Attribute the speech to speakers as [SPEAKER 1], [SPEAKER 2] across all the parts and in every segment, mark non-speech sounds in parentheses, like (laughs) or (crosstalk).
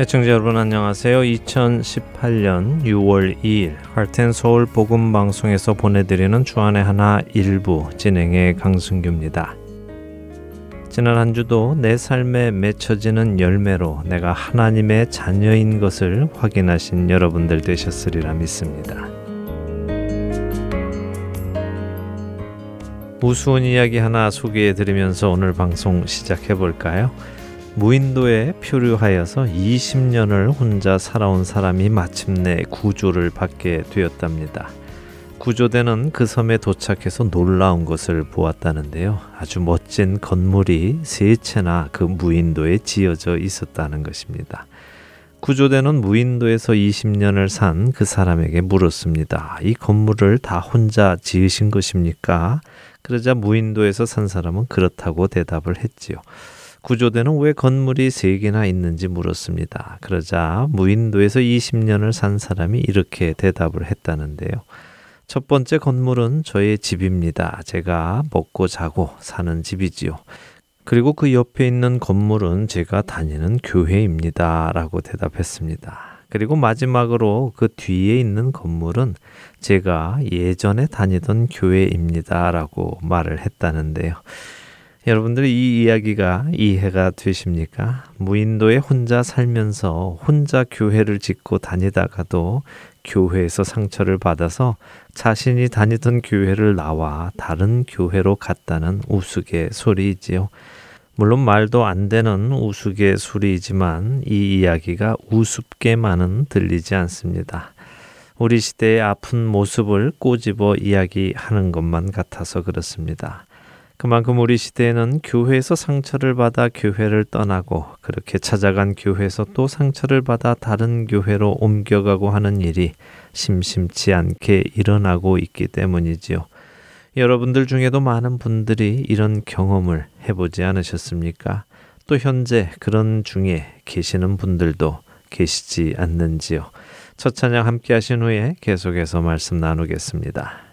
[SPEAKER 1] 애청자 여러분 안녕하세요. 2018년 6월 2일 할텐 서울 복음 방송에서 보내드리는 주안의 하나 일부 진행의 강승규입니다. 지난 한 주도 내 삶에 맺혀지는 열매로 내가 하나님의 자녀인 것을 확인하신 여러분들 되셨으리라 믿습니다. 우스운 이야기 하나 소개해 드리면서 오늘 방송 시작해 볼까요? 무인도에 표류하여서 20년을 혼자 살아온 사람이 마침내 구조를 받게 되었답니다. 구조대는 그 섬에 도착해서 놀라운 것을 보았다는데요. 아주 멋진 건물이 세 채나 그 무인도에 지어져 있었다는 것입니다. 구조대는 무인도에서 20년을 산 그 사람에게 물었습니다. 이 건물을 다 혼자 지으신 것입니까? 그러자 무인도에서 산 사람은 그렇다고 대답을 했지요. 구조대는 왜 건물이 세 개나 있는지 물었습니다. 그러자 무인도에서 20년을 산 사람이 이렇게 대답을 했다는데요. 첫 번째 건물은 저의 집입니다. 제가 먹고 자고 사는 집이지요. 그리고 그 옆에 있는 건물은 제가 다니는 교회입니다. 라고 대답했습니다. 그리고 마지막으로 그 뒤에 있는 건물은 제가 예전에 다니던 교회입니다. 라고 말을 했다는데요. 여러분들 이 이야기가 이해가 되십니까? 무인도에 혼자 살면서 혼자 교회를 짓고 다니다가도 교회에서 상처를 받아서 자신이 다니던 교회를 나와 다른 교회로 갔다는 우스개 소리이지요. 물론 말도 안 되는 우스개 소리이지만 이 이야기가 우습게만은 들리지 않습니다. 우리 시대의 아픈 모습을 꼬집어 이야기하는 것만 같아서 그렇습니다. 그만큼 우리 시대에는 교회에서 상처를 받아 교회를 떠나고 그렇게 찾아간 교회에서 또 상처를 받아 다른 교회로 옮겨가고 하는 일이 심심치 않게 일어나고 있기 때문이지요. 여러분들 중에도 많은 분들이 이런 경험을 해보지 않으셨습니까? 또 현재 그런 중에 계시는 분들도 계시지 않는지요. 첫 찬양 함께 하신 후에 계속해서 말씀 나누겠습니다.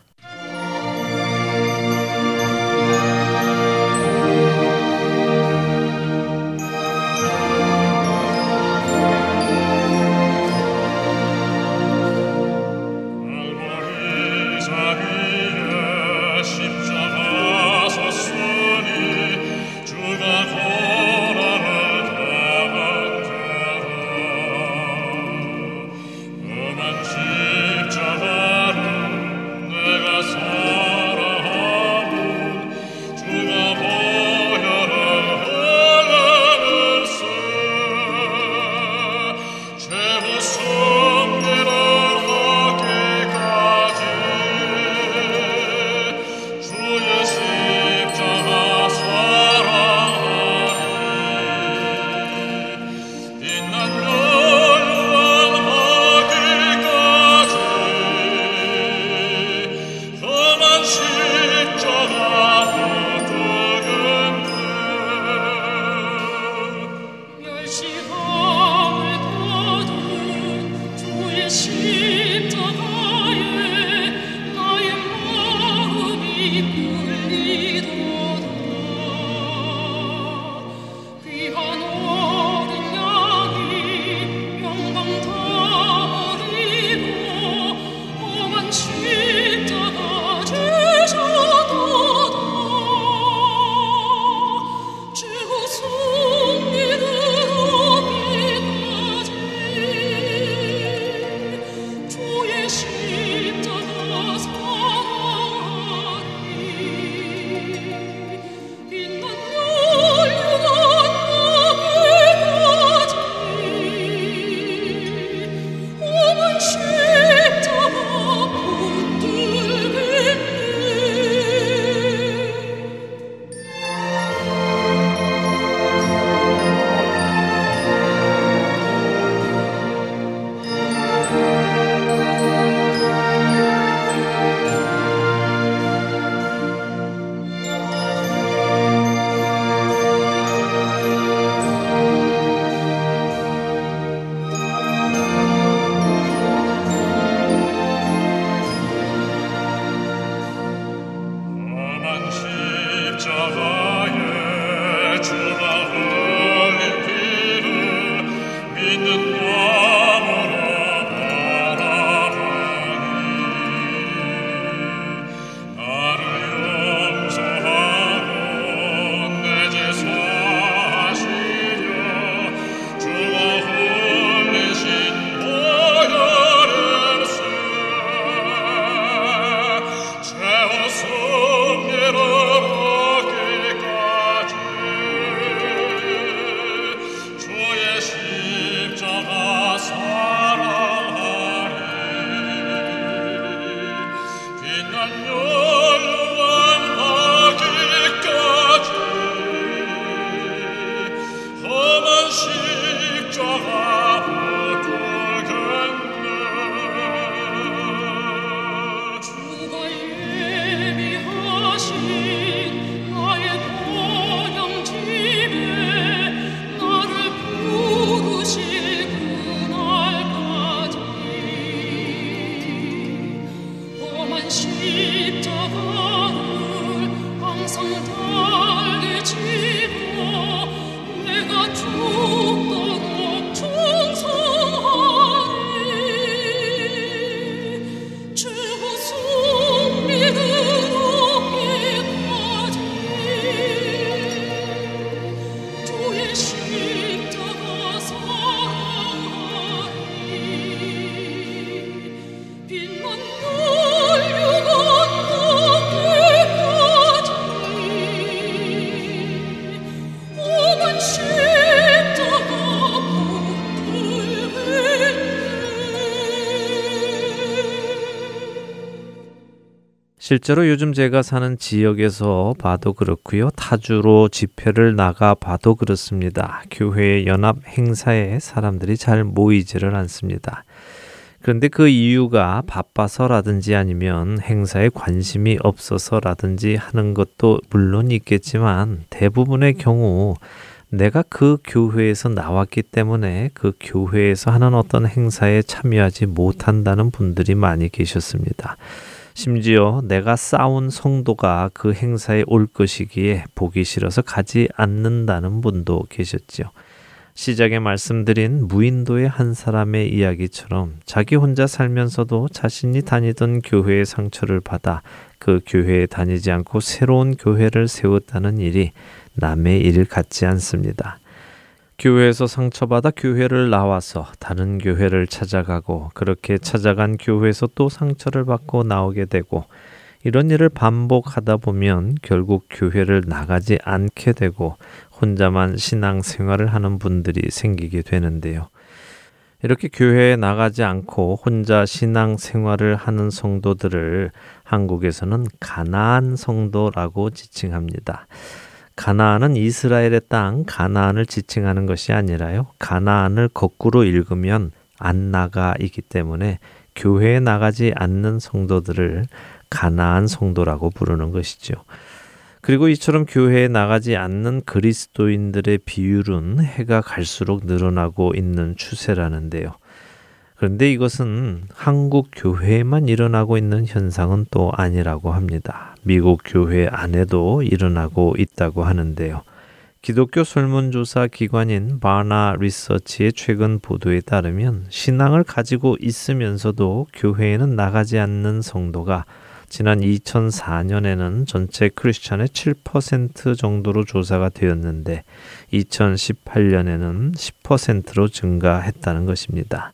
[SPEAKER 1] 실제로 요즘 제가 사는 지역에서 봐도 그렇고요. 타주로 집회를 나가 봐도 그렇습니다. 교회 연합 행사에 사람들이 잘 모이지를 않습니다. 그런데 그 이유가 바빠서라든지 아니면 행사에 관심이 없어서라든지 하는 것도 물론 있겠지만 대부분의 경우 내가 그 교회에서 나왔기 때문에 그 교회에서 하는 어떤 행사에 참여하지 못한다는 분들이 많이 계셨습니다. 심지어 내가 싸운 성도가 그 행사에 올 것이기에 보기 싫어서 가지 않는다는 분도 계셨지요. 시작에 말씀드린 무인도의 한 사람의 이야기처럼 자기 혼자 살면서도 자신이 다니던 교회의 상처를 받아 그 교회에 다니지 않고 새로운 교회를 세웠다는 일이 남의 일 같지 않습니다. 교회에서 상처받아 교회를 나와서 다른 교회를 찾아가고 그렇게 찾아간 교회에서 또 상처를 받고 나오게 되고 이런 일을 반복하다 보면 결국 교회를 나가지 않게 되고 혼자만 신앙 생활을 하는 분들이 생기게 되는데요. 이렇게 교회에 나가지 않고 혼자 신앙 생활을 하는 성도들을 한국에서는 가나안 성도라고 지칭합니다. 가나안은 이스라엘의 땅 가나안을 지칭하는 것이 아니라요. 가나안을 거꾸로 읽으면 안 나가이기 때문에 교회에 나가지 않는 성도들을 가나안 성도라고 부르는 것이죠. 그리고 이처럼 교회에 나가지 않는 그리스도인들의 비율은 해가 갈수록 늘어나고 있는 추세라는데요. 그런데 이것은 한국 교회에만 일어나고 있는 현상은 또 아니라고 합니다. 미국 교회 안에도 일어나고 있다고 하는데요. 기독교 설문조사 기관인 바나 리서치의 최근 보도에 따르면 신앙을 가지고 있으면서도 교회에는 나가지 않는 성도가 지난 2004년에는 전체 크리스천의 7% 정도로 조사가 되었는데 2018년에는 10%로 증가했다는 것입니다.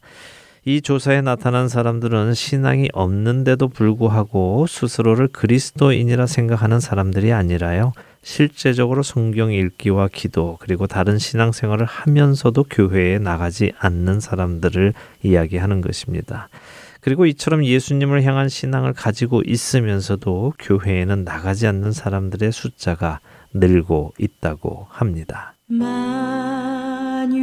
[SPEAKER 1] 이 조사에 나타난 사람들은 신앙이 없는데도 불구하고 스스로를 그리스도인이라 생각하는 사람들이 아니라요. 실제적으로 성경 읽기와 기도 그리고 다른 신앙생활을 하면서도 교회에 나가지 않는 사람들을 이야기하는 것입니다. 그리고 이처럼 예수님을 향한 신앙을 가지고 있으면서도 교회에는 나가지 않는 사람들의 숫자가 늘고 있다고 합니다.
[SPEAKER 2] 만유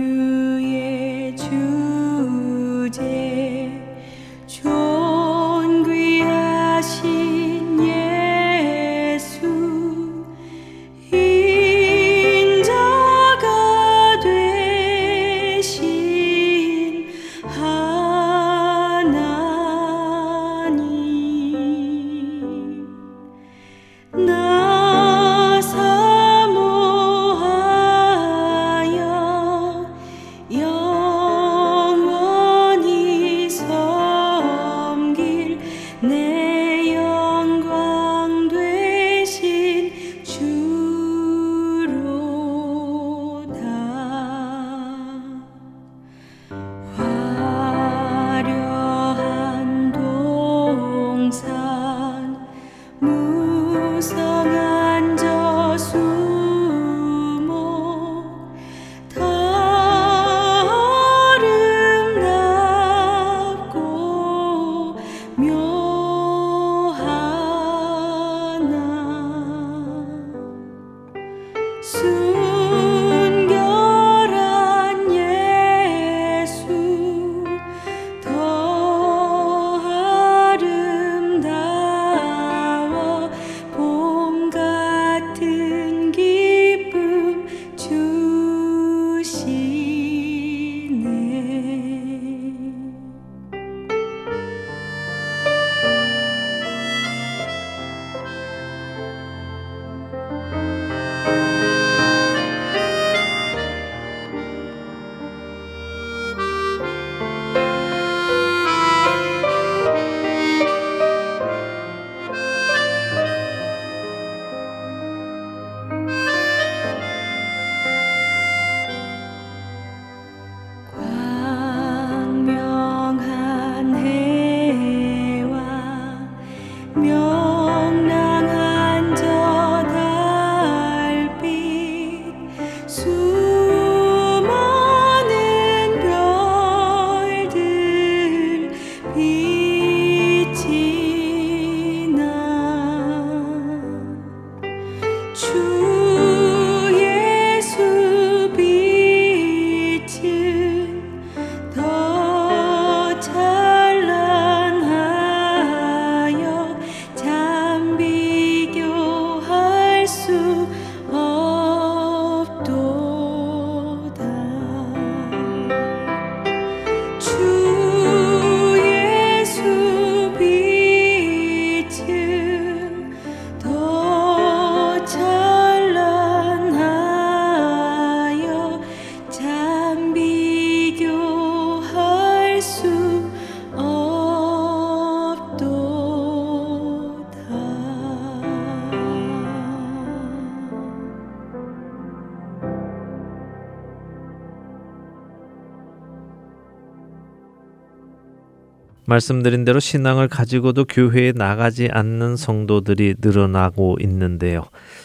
[SPEAKER 1] 말씀드린 대로 신앙을 가지고도 교회에 나가지 않는 성도들이 늘어나고 있는데요.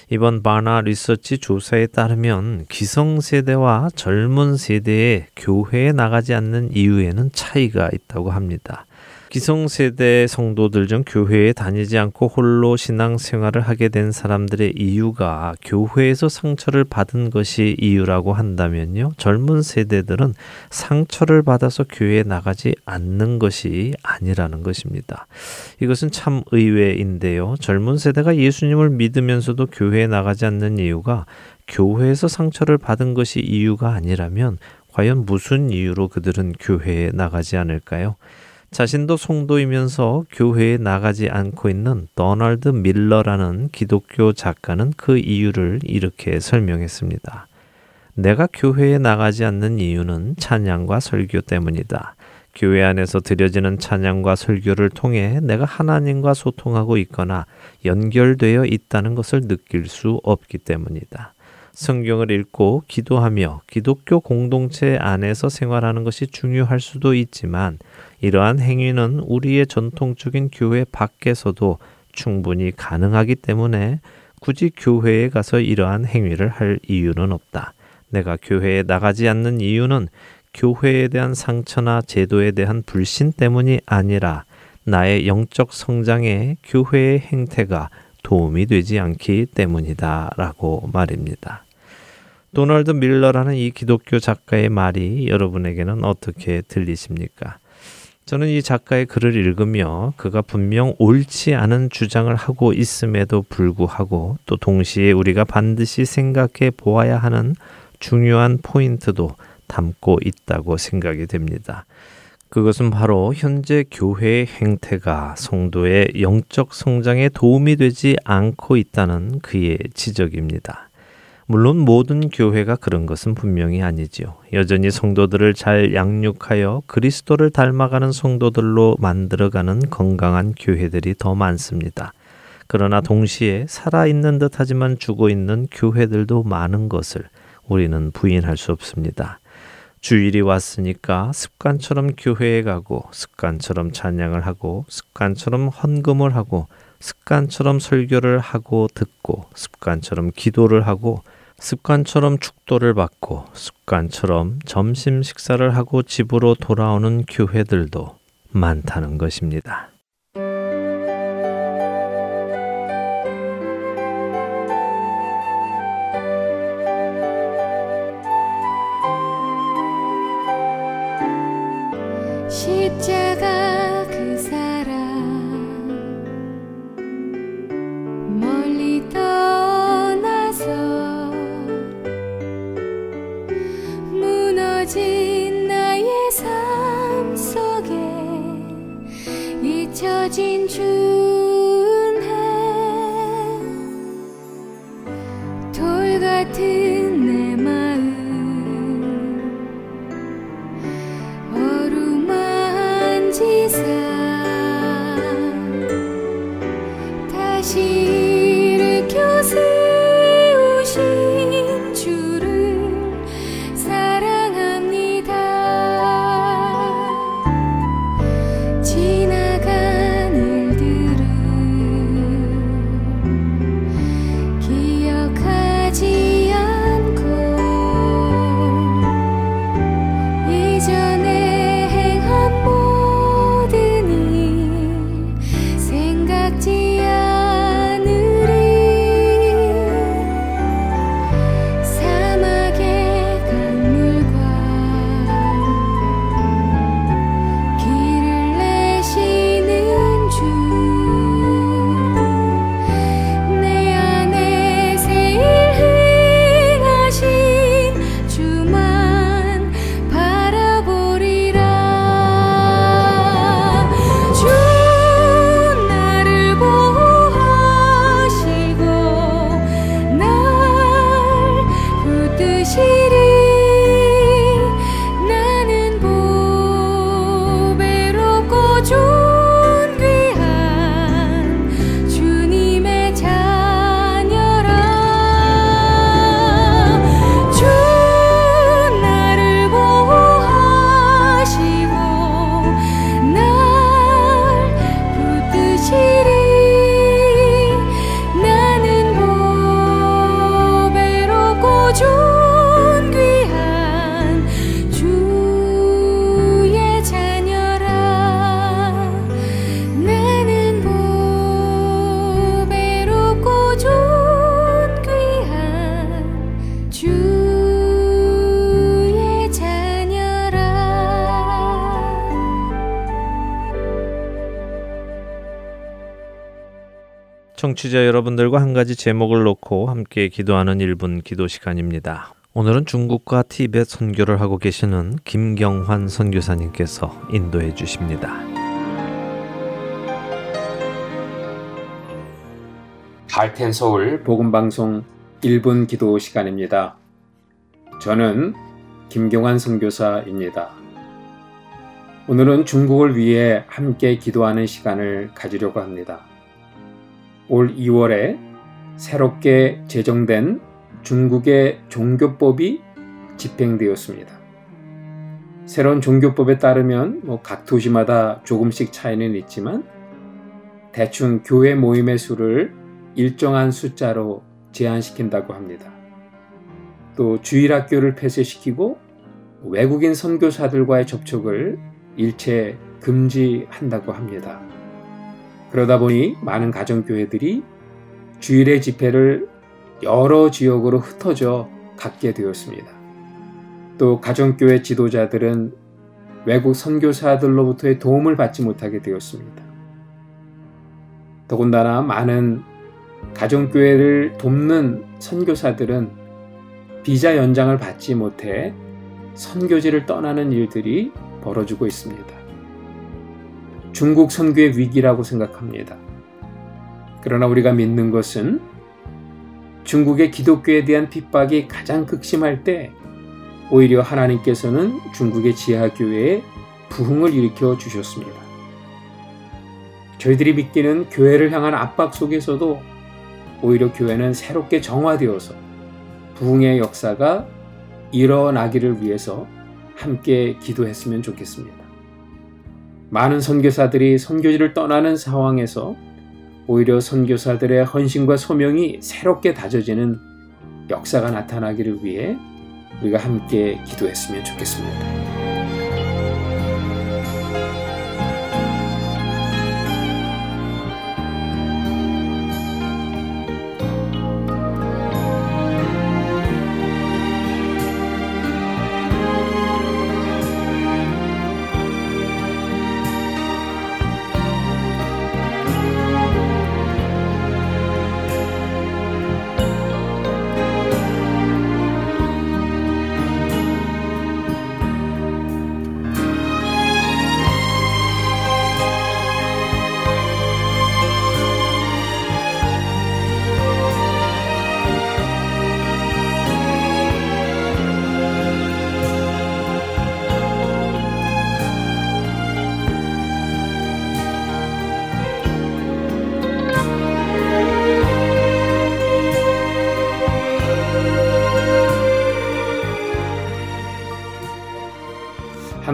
[SPEAKER 1] 이번 바나 리서치 조사에 따르면 기성세대와 젊은 세대의 교회에 나가지 않는 이유에는 차이가 있다고 합니다. 기성세대 성도들 중 교회에 다니지 않고 홀로 신앙생활을 하게 된 사람들의 이유가 교회에서 상처를 받은 것이 이유라고 한다면요. 젊은 세대들은 상처를 받아서 교회에 나가지 않는 것이 아니라는 것입니다. 이것은 참 의외인데요. 젊은 세대가 예수님을 믿으면서도 교회에 나가지 않는 이유가 교회에서 상처를 받은 것이 이유가 아니라면 과연 무슨 이유로 그들은 교회에 나가지 않을까요? 자신도 성도이면서 교회에 나가지 않고 있는 더널드 밀러라는 기독교 작가는 그 이유를 이렇게 설명했습니다. 내가 교회에 나가지 않는 이유는 찬양과 설교 때문이다. 교회 안에서 드려지는 찬양과 설교를 통해 내가 하나님과 소통하고 있거나 연결되어 있다는 것을 느낄 수 없기 때문이다. 성경을 읽고 기도하며 기독교 공동체 안에서 생활하는 것이 중요할 수도 있지만 이러한 행위는 우리의 전통적인 교회 밖에서도 충분히 가능하기 때문에 굳이 교회에 가서 이러한 행위를 할 이유는 없다. 내가 교회에 나가지 않는 이유는 교회에 대한 상처나 제도에 대한 불신 때문이 아니라 나의 영적 성장에 교회의 행태가 도움이 되지 않기 때문이다. 라고 말입니다. 도널드 밀러라는 이 기독교 작가의 말이 여러분에게는 어떻게 들리십니까? 저는 이 작가의 글을 읽으며 그가 분명 옳지 않은 주장을 하고 있음에도 불구하고 또 동시에 우리가 반드시 생각해 보아야 하는 중요한 포인트도 담고 있다고 생각이 됩니다. 그것은 바로 현재 교회의 행태가 성도의 영적 성장에 도움이 되지 않고 있다는 그의 지적입니다. 물론 모든 교회가 그런 것은 분명히 아니지요. 여전히 성도들을 잘 양육하여 그리스도를 닮아가는 성도들로 만들어가는 건강한 교회들이 더 많습니다. 그러나 동시에 살아있는 듯 하지만 죽어 있는 교회들도 많은 것을 우리는 부인할 수 없습니다. 주일이 왔으니까 습관처럼 교회에 가고 습관처럼 찬양을 하고 습관처럼 헌금을 하고 습관처럼 설교를 하고 듣고 습관처럼 기도를 하고 습관처럼 축도를 받고 습관처럼 점심 식사를 하고 집으로 돌아오는 교회들도 많다는 것입니다. 进去。 청취자 여러분들과 한 가지 제목을 놓고 함께 기도하는 1분 기도 시간입니다. 오늘은 중국과 티벳 선교를 하고 계시는 김경환 선교사님께서 인도해 주십니다.
[SPEAKER 3] 갈텐 서울 복음 방송 1분 기도 시간입니다. 저는 김경환 선교사입니다. 오늘은 중국을 위해 함께 기도하는 시간을 가지려고 합니다. 올 2월에 새롭게 제정된 중국의 종교법이 집행되었습니다. 새로운 종교법에 따르면 뭐 각 도시마다 조금씩 차이는 있지만 대충 교회 모임의 수를 일정한 숫자로 제한시킨다고 합니다. 또 주일학교를 폐쇄시키고 외국인 선교사들과의 접촉을 일체 금지한다고 합니다. 그러다 보니 많은 가정교회들이 주일의 집회를 여러 지역으로 흩어져 갖게 되었습니다. 또 가정교회 지도자들은 외국 선교사들로부터의 도움을 받지 못하게 되었습니다. 더군다나 많은 가정교회를 돕는 선교사들은 비자 연장을 받지 못해 선교지를 떠나는 일들이 벌어지고 있습니다. 중국 선교의 위기라고 생각합니다. 그러나 우리가 믿는 것은 중국의 기독교에 대한 핍박이 가장 극심할 때 오히려 하나님께서는 중국의 지하교회에 부흥을 일으켜 주셨습니다. 저희들이 믿기는 교회를 향한 압박 속에서도 오히려 교회는 새롭게 정화되어서 부흥의 역사가 일어나기를 위해서 함께 기도했으면 좋겠습니다. 많은 선교사들이 선교지를 떠나는 상황에서 오히려 선교사들의 헌신과 소명이 새롭게 다져지는 역사가 나타나기를 위해 우리가 함께 기도했으면 좋겠습니다.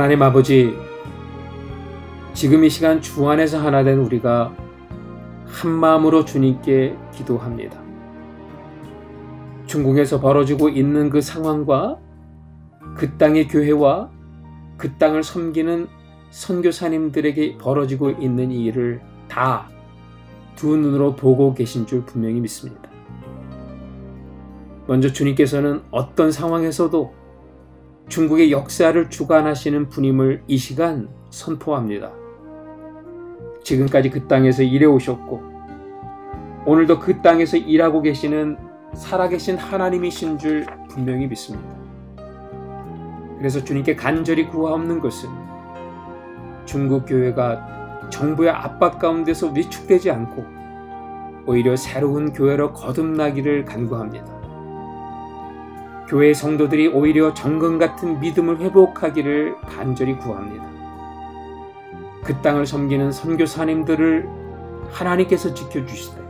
[SPEAKER 3] 하나님 아버지, 지금 이 시간 주 안에서 하나 된 우리가 한 마음으로 주님께 기도합니다. 중국에서 벌어지고 있는 그 상황과 그 땅의 교회와 그 땅을 섬기는 선교사님들에게 벌어지고 있는 이 일을 다 두 눈으로 보고 계신 줄 분명히 믿습니다. 먼저 주님께서는 어떤 상황에서도 중국의 역사를 주관하시는 분임을 이 시간 선포합니다. 지금까지 그 땅에서 일해 오셨고, 오늘도 그 땅에서 일하고 계시는 살아계신 하나님이신 줄 분명히 믿습니다. 그래서 주님께 간절히 구하옵는 것은 중국 교회가 정부의 압박 가운데서 위축되지 않고 오히려 새로운 교회로 거듭나기를 간구합니다. 교회 성도들이 오히려 정금 같은 믿음을 회복하기를 간절히 구합니다. 그 땅을 섬기는 선교사님들을 하나님께서 지켜주시되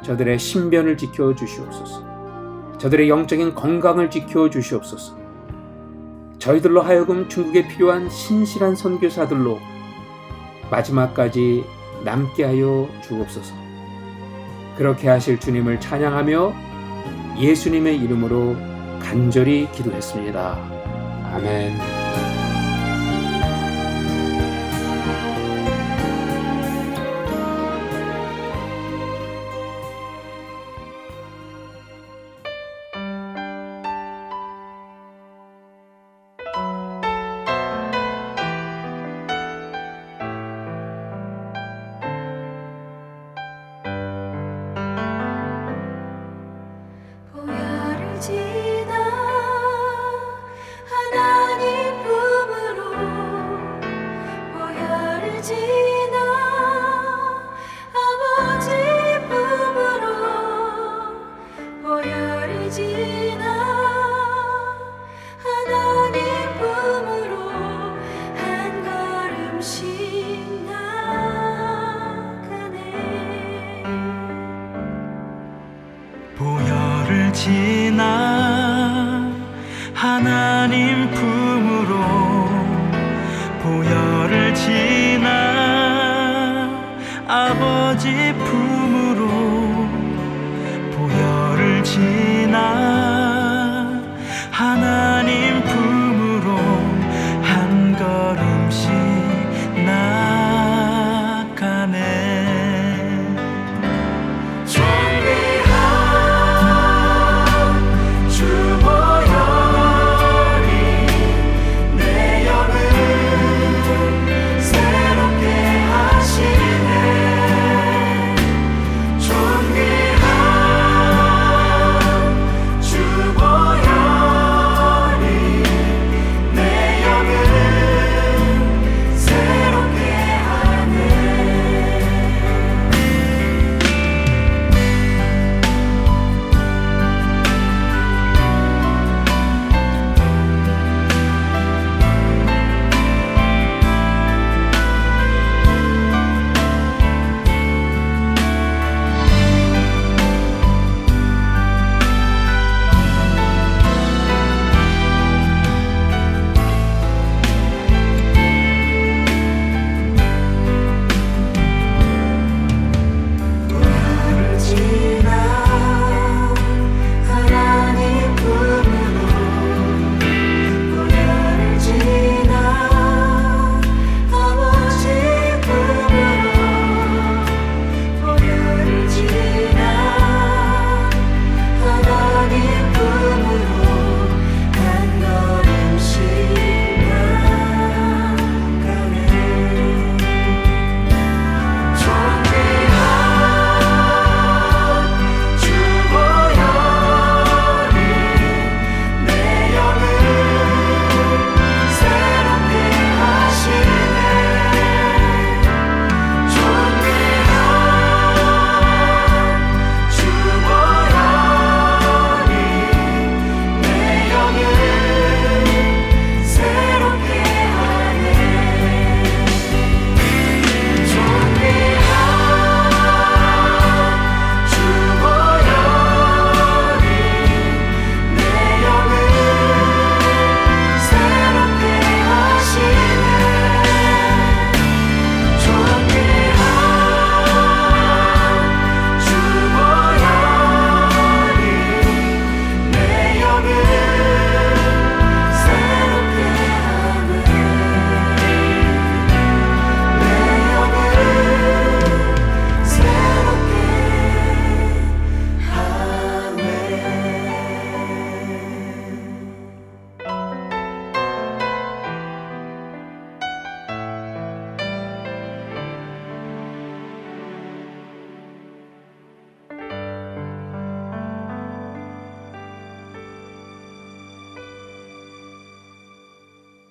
[SPEAKER 3] 저들의 신변을 지켜주시옵소서. 저들의 영적인 건강을 지켜주시옵소서. 저희들로 하여금 중국에 필요한 신실한 선교사들로 마지막까지 남게 하여 주옵소서. 그렇게 하실 주님을 찬양하며 예수님의 이름으로 간절히 기도했습니다. 아멘.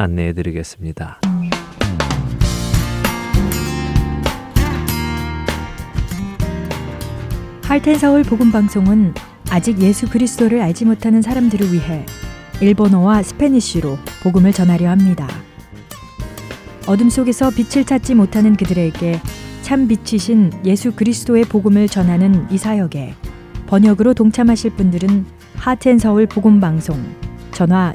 [SPEAKER 1] 안내해 드리겠습니다.
[SPEAKER 4] 할텐 서울 복음 방송은 아직 예수 그리스도를 알지 못하는 사람들을 위해 일본어와 스페니쉬로 복음을 전하려 합니다. 어둠 속에서 빛을 찾지 못하는 그들에게 참 빛이신 예수 그리스도의 복음을 전하는 이 사역에 번역으로 동참하실 분들은 하텐 서울 복음 방송 전화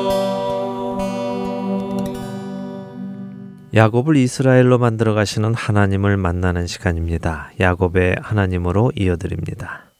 [SPEAKER 1] 야곱을 이스라엘로 만들어 가시는 하나님을 만나는 시간입니다. 야곱의 하나님으로 이어드립니다.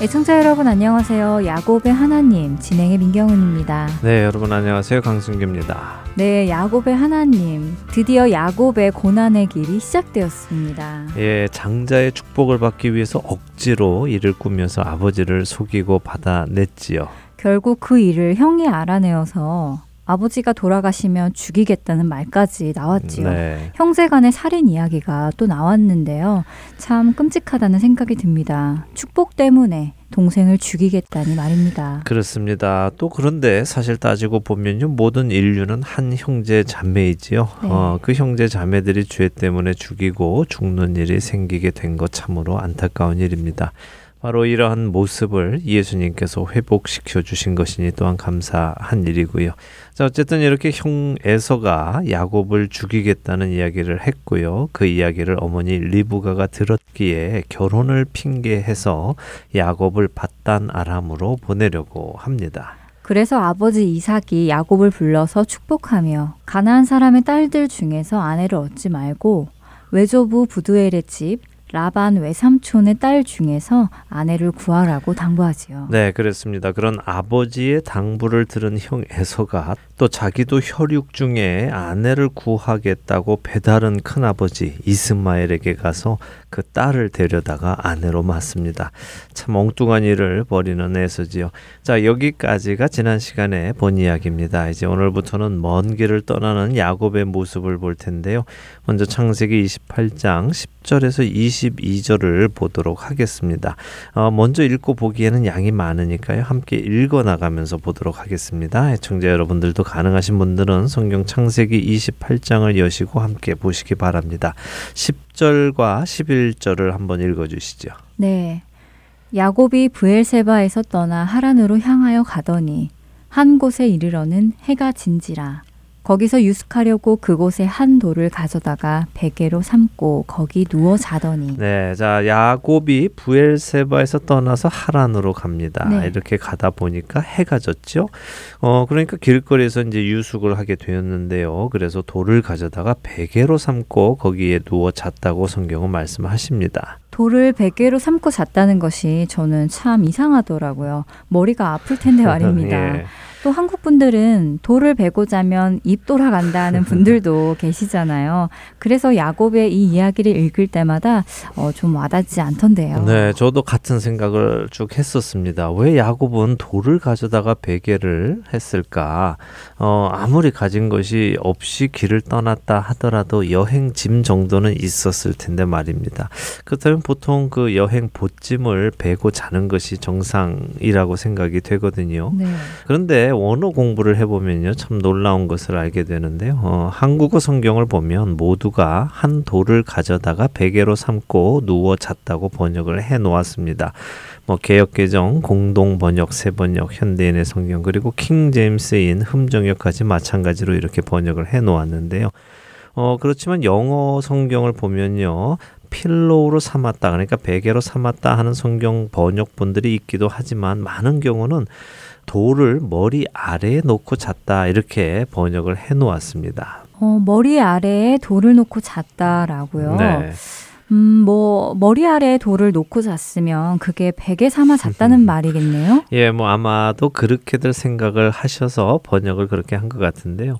[SPEAKER 5] 애청자 여러분 안녕하세요. 야곱의 하나님 진행의 민경훈입니다.
[SPEAKER 1] 네, 여러분 안녕하세요. 강승규입니다.
[SPEAKER 5] 네, 야곱의 하나님. 드디어 야곱의 고난의 길이 시작되었습니다.
[SPEAKER 1] 예, 장자의 축복을 받기 위해서 억지로 일을 꾸며서 아버지를 속이고 받아냈지요.
[SPEAKER 5] 결국 그 일을 형이 알아내어서 아버지가 돌아가시면 죽이겠다는 말까지 나왔지요.
[SPEAKER 1] 네.
[SPEAKER 5] 형제 간의 살인 이야기가 또 나왔는데요. 참 끔찍하다는 생각이 듭니다. 축복 때문에 동생을 죽이겠다니 말입니다.
[SPEAKER 1] 그렇습니다. 또 그런데 사실 따지고 보면요. 모든 인류는 한 형제 자매이지요.
[SPEAKER 5] 네.
[SPEAKER 1] 어, 그 형제 자매들이 죄 때문에 죽이고 죽는 일이 생기게 된 것 참으로 안타까운 일입니다. 바로 이러한 모습을 예수님께서 회복시켜 주신 것이니 또한 감사한 일이고요. 자, 어쨌든 이렇게 형 에서가 야곱을 죽이겠다는 이야기를 했고요. 그 이야기를 어머니 리브가가 들었기에 결혼을 핑계해서 야곱을 바단 아람으로 보내려고 합니다.
[SPEAKER 5] 그래서 아버지 이삭이 야곱을 불러서 축복하며 가나안 사람의 딸들 중에서 아내를 얻지 말고 외조부 부두엘의 집 라반 외삼촌의 딸 중에서 아내를 구하라고 당부하지요.
[SPEAKER 1] 네, 그렇습니다. 그런 아버지의 당부를 들은 형 에서가 또 자기도 혈육 중에 아내를 구하겠다고 배다른 큰아버지 이스마엘에게 가서 그 딸을 데려다가 아내로 맞습니다. 참 엉뚱한 일을 벌이는 에서지요. 자, 여기까지가 지난 시간에 본 이야기입니다. 이제 오늘부터는 먼 길을 떠나는 야곱의 모습을 볼 텐데요. 먼저 창세기 28장 10절에서 22절을 보도록 하겠습니다. 어, 먼저 읽고 보기에는 양이 많으니까요. 함께 읽어 나가면서 보도록 하겠습니다. 애청자 여러분들도 가능하신 분들은 성경 창세기 28장을 여시고 함께 보시기 바랍니다. 10절과 11절을 한번 읽어 주시죠.
[SPEAKER 5] 네. 야곱이 브엘세바에서 떠나 하란으로 향하여 가더니 한 곳에 이르러는 해가 진지라. 거기서 유숙하려고 그곳에 한 돌을 가져다가 베개로 삼고 거기 누워 자더니
[SPEAKER 1] 네, 자 야곱이 부엘세바에서 떠나서 하란으로 갑니다.
[SPEAKER 5] 네.
[SPEAKER 1] 이렇게 가다 보니까 해가 졌죠. 어 그러니까 길거리에서 이제 유숙을 하게 되었는데요. 그래서 돌을 가져다가 베개로 삼고 거기에 누워 잤다고 성경은 말씀하십니다.
[SPEAKER 5] 돌을 베개로 삼고 잤다는 것이 저는 참 이상하더라고요. 머리가 아플 텐데 (laughs) 말입니다.
[SPEAKER 1] 예.
[SPEAKER 5] 또 한국 분들은 돌을 베고 자면 입 돌아간다는 분들도 (laughs) 계시잖아요. 그래서 야곱의 이 이야기를 읽을 때마다 어, 좀 와닿지 않던데요.
[SPEAKER 1] 네, 저도 같은 생각을 쭉 했었습니다. 왜 야곱은 돌을 가져다가 베개를 했을까? 어, 아무리 가진 것이 없이 길을 떠났다 하더라도 여행 짐 정도는 있었을 텐데 말입니다. 그렇다면 보통 그 여행 보찜을 베고 자는 것이 정상이라고 생각이 되거든요.
[SPEAKER 5] 네.
[SPEAKER 1] 그런데 원어 공부를 해보면요 참 놀라운 것을 알게 되는데요. 어, 한국어 성경을 보면 모두가 한 돌을 가져다가 베개로 삼고 누워 잤다고 번역을 해 놓았습니다. 뭐 개혁개정 공동 번역 새 번역 현대인의 성경 그리고 킹 제임스인 흠정역까지 마찬가지로 이렇게 번역을 해 놓았는데요. 어 그렇지만 영어 성경을 보면요 필로우로 삼았다 그러니까 베개로 삼았다 하는 성경 번역본들이 있기도 하지만 많은 경우는 돌을 머리 아래에 놓고 잤다 이렇게 번역을 해 놓았습니다.
[SPEAKER 5] 어, 머리 아래에 돌을 놓고 잤다라고요.
[SPEAKER 1] 네.
[SPEAKER 5] 음, 뭐 머리 아래에 돌을 놓고 잤으면 그게 베개 삼아 잤다는 (laughs) 말이겠네요.
[SPEAKER 1] 예, 뭐 아마도 그렇게들 생각을 하셔서 번역을 그렇게 한 것 같은데요.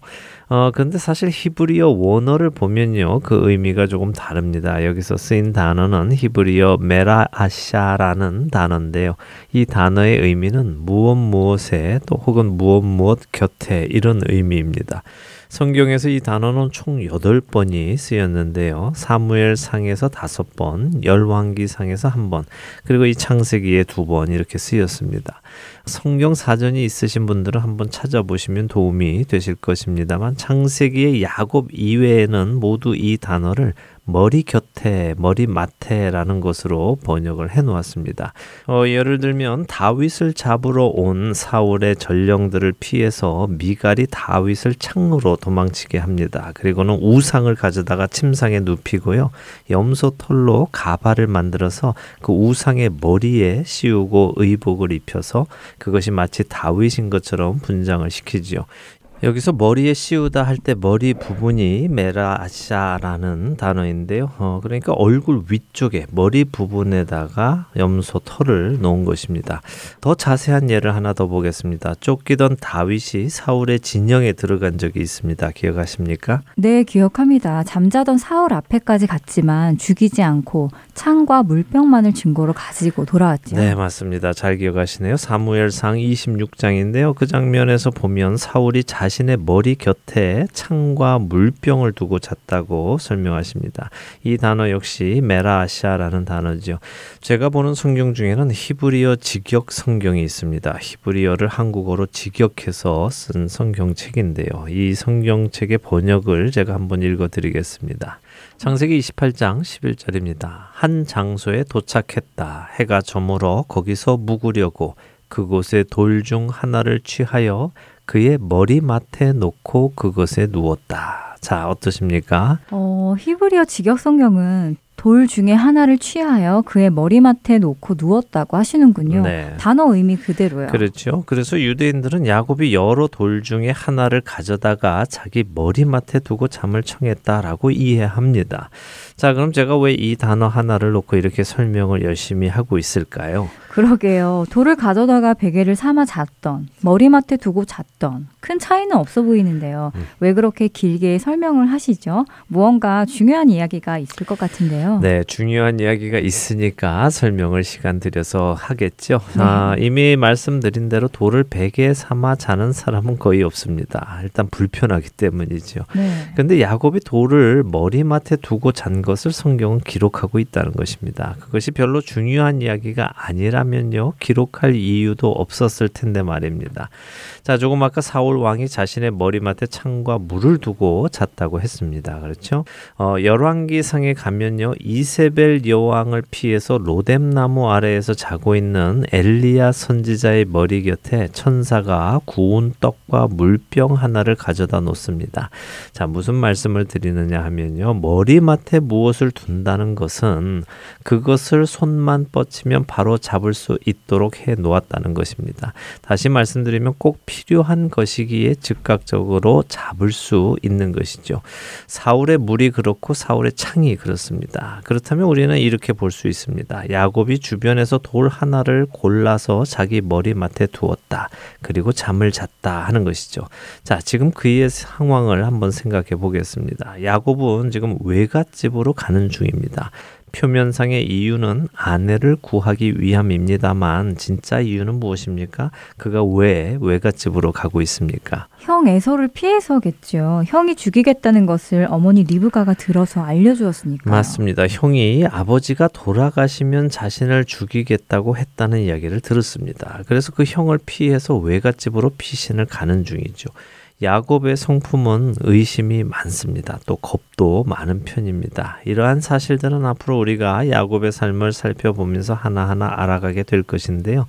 [SPEAKER 1] 어, 근데 사실 히브리어 원어를 보면요. 그 의미가 조금 다릅니다. 여기서 쓰인 단어는 히브리어 메라아샤라는 단어인데요. 이 단어의 의미는 무엇 무엇에 또 혹은 무엇 무엇 곁에 이런 의미입니다. 성경에서 이 단어는 총 8번이 쓰였는데요. 사무엘 상에서 5번, 열왕기 상에서 1번, 그리고 이 창세기에 2번 이렇게 쓰였습니다. 성경 사전이 있으신 분들은 한번 찾아보시면 도움이 되실 것입니다만 창세기의 야곱 이외에는 모두 이 단어를 머리 곁에, 머리 맡에라는 것으로 번역을 해 놓았습니다. 어, 예를 들면 다윗을 잡으러 온 사울의 전령들을 피해서 미갈이 다윗을 창으로 도망치게 합니다. 그리고는 우상을 가져다가 침상에 눕히고요. 염소 털로 가발을 만들어서 그 우상의 머리에 씌우고 의복을 입혀서 그것이 마치 다윗인 것처럼 분장을 시키지요. 여기서 머리에 씌우다 할 때 머리 부분이 메라샤라는 단어인데요. 어, 그러니까 얼굴 위쪽에 머리 부분에다가 염소 털을 놓은 것입니다. 더 자세한 예를 하나 더 보겠습니다. 쫓기던 다윗이 사울의 진영에 들어간 적이 있습니다. 기억하십니까?
[SPEAKER 5] 네, 기억합니다. 잠자던 사울 앞에까지 갔지만 죽이지 않고 창과 물병만을 증거로 가지고 돌아왔죠.
[SPEAKER 1] 네, 맞습니다. 잘 기억하시네요. 사무엘상 26장인데요. 그 장면에서 보면 사울이 자 신의 머리 곁에 창과 물병을 두고 잤다고 설명하십니다. 이 단어 역시 메라시아라는 단어죠. 제가 보는 성경 중에는 히브리어 직역 성경이 있습니다. 히브리어를 한국어로 직역해서 쓴 성경책인데요. 이 성경책의 번역을 제가 한번 읽어 드리겠습니다. 창세기 28장 11절입니다. 한 장소에 도착했다. 해가 저물어 거기서 묵으려고 그곳에 돌중 하나를 취하여 그의 머리맡에 놓고 그것에 누웠다. 자, 어떠십니까?
[SPEAKER 5] 어, 히브리어 직역 성경은 돌 중에 하나를 취하여 그의 머리맡에 놓고 누웠다고 하시는군요.
[SPEAKER 1] 네.
[SPEAKER 5] 단어 의미 그대로요.
[SPEAKER 1] 그렇죠. 그래서 유대인들은 야곱이 여러 돌 중에 하나를 가져다가 자기 머리맡에 두고 잠을 청했다라고 이해합니다. 자, 그럼 제가 왜 이 단어 하나를 놓고 이렇게 설명을 열심히 하고 있을까요?
[SPEAKER 5] 그러게요. 돌을 가져다가 베개를 삼아 잤던, 머리맡에 두고 잤던, 큰 차이는 없어 보이는데요.
[SPEAKER 1] 음.
[SPEAKER 5] 왜 그렇게 길게 설명을 하시죠? 무언가 중요한 이야기가 있을 것 같은데요.
[SPEAKER 1] 네, 중요한 이야기가 있으니까 설명을 시간 들여서 하겠죠.
[SPEAKER 5] 네.
[SPEAKER 1] 아, 이미 말씀드린 대로 돌을 베개 삼아 자는 사람은 거의 없습니다. 일단 불편하기 때문이죠.
[SPEAKER 5] 네.
[SPEAKER 1] 근데 야곱이 돌을 머리맡에 두고 잔것 을 성경은 기록하고 있다는 것입니다. 그것이 별로 중요한 이야기가 아니라면요. 기록할 이유도 없었을 텐데 말입니다. 자, 조금 아까 사울 왕이 자신의 머리맡에 창과 물을 두고 잤다고 했습니다. 그렇죠? 어, 열왕기상에 가면요. 이세벨 여왕을 피해서 로뎀나무 아래에서 자고 있는 엘리야 선지자의 머리 곁에 천사가 구운 떡과 물병 하나를 가져다 놓습니다. 자, 무슨 말씀을 드리느냐 하면요. 머리맡에 무엇을 둔다는 것은 그것을 손만 뻗치면 바로 잡을 수 있도록 해 놓았다는 것입니다. 다시 말씀드리면 꼭 필요한 것이기에 즉각적으로 잡을 수 있는 것이죠. 사울의 물이 그렇고 사울의 창이 그렇습니다. 그렇다면 우리는 이렇게 볼 수 있습니다. 야곱이 주변에서 돌 하나를 골라서 자기 머리맡에 두었다. 그리고 잠을 잤다 하는 것이죠. 자, 지금 그의 상황을 한번 생각해 보겠습니다. 야곱은 지금 외갓집으로 가는 중입니다. 표면상의 이유는 아내를 구하기 위함입니다만 진짜 이유는 무엇입니까? 그가 왜 외갓집으로 가고 있습니까?
[SPEAKER 5] 형 에서를 피해서겠죠. 형이 죽이겠다는 것을 어머니 리브가가 들어서 알려주었으니까요.
[SPEAKER 1] 맞습니다. 형이 아버지가 돌아가시면 자신을 죽이겠다고 했다는 이야기를 들었습니다. 그래서 그 형을 피해서 외갓집으로 피신을 가는 중이죠. 야곱의 성품은 의심이 많습니다. 또 겁도 많은 편입니다. 이러한 사실들은 앞으로 우리가 야곱의 삶을 살펴보면서 하나하나 알아가게 될 것인데요.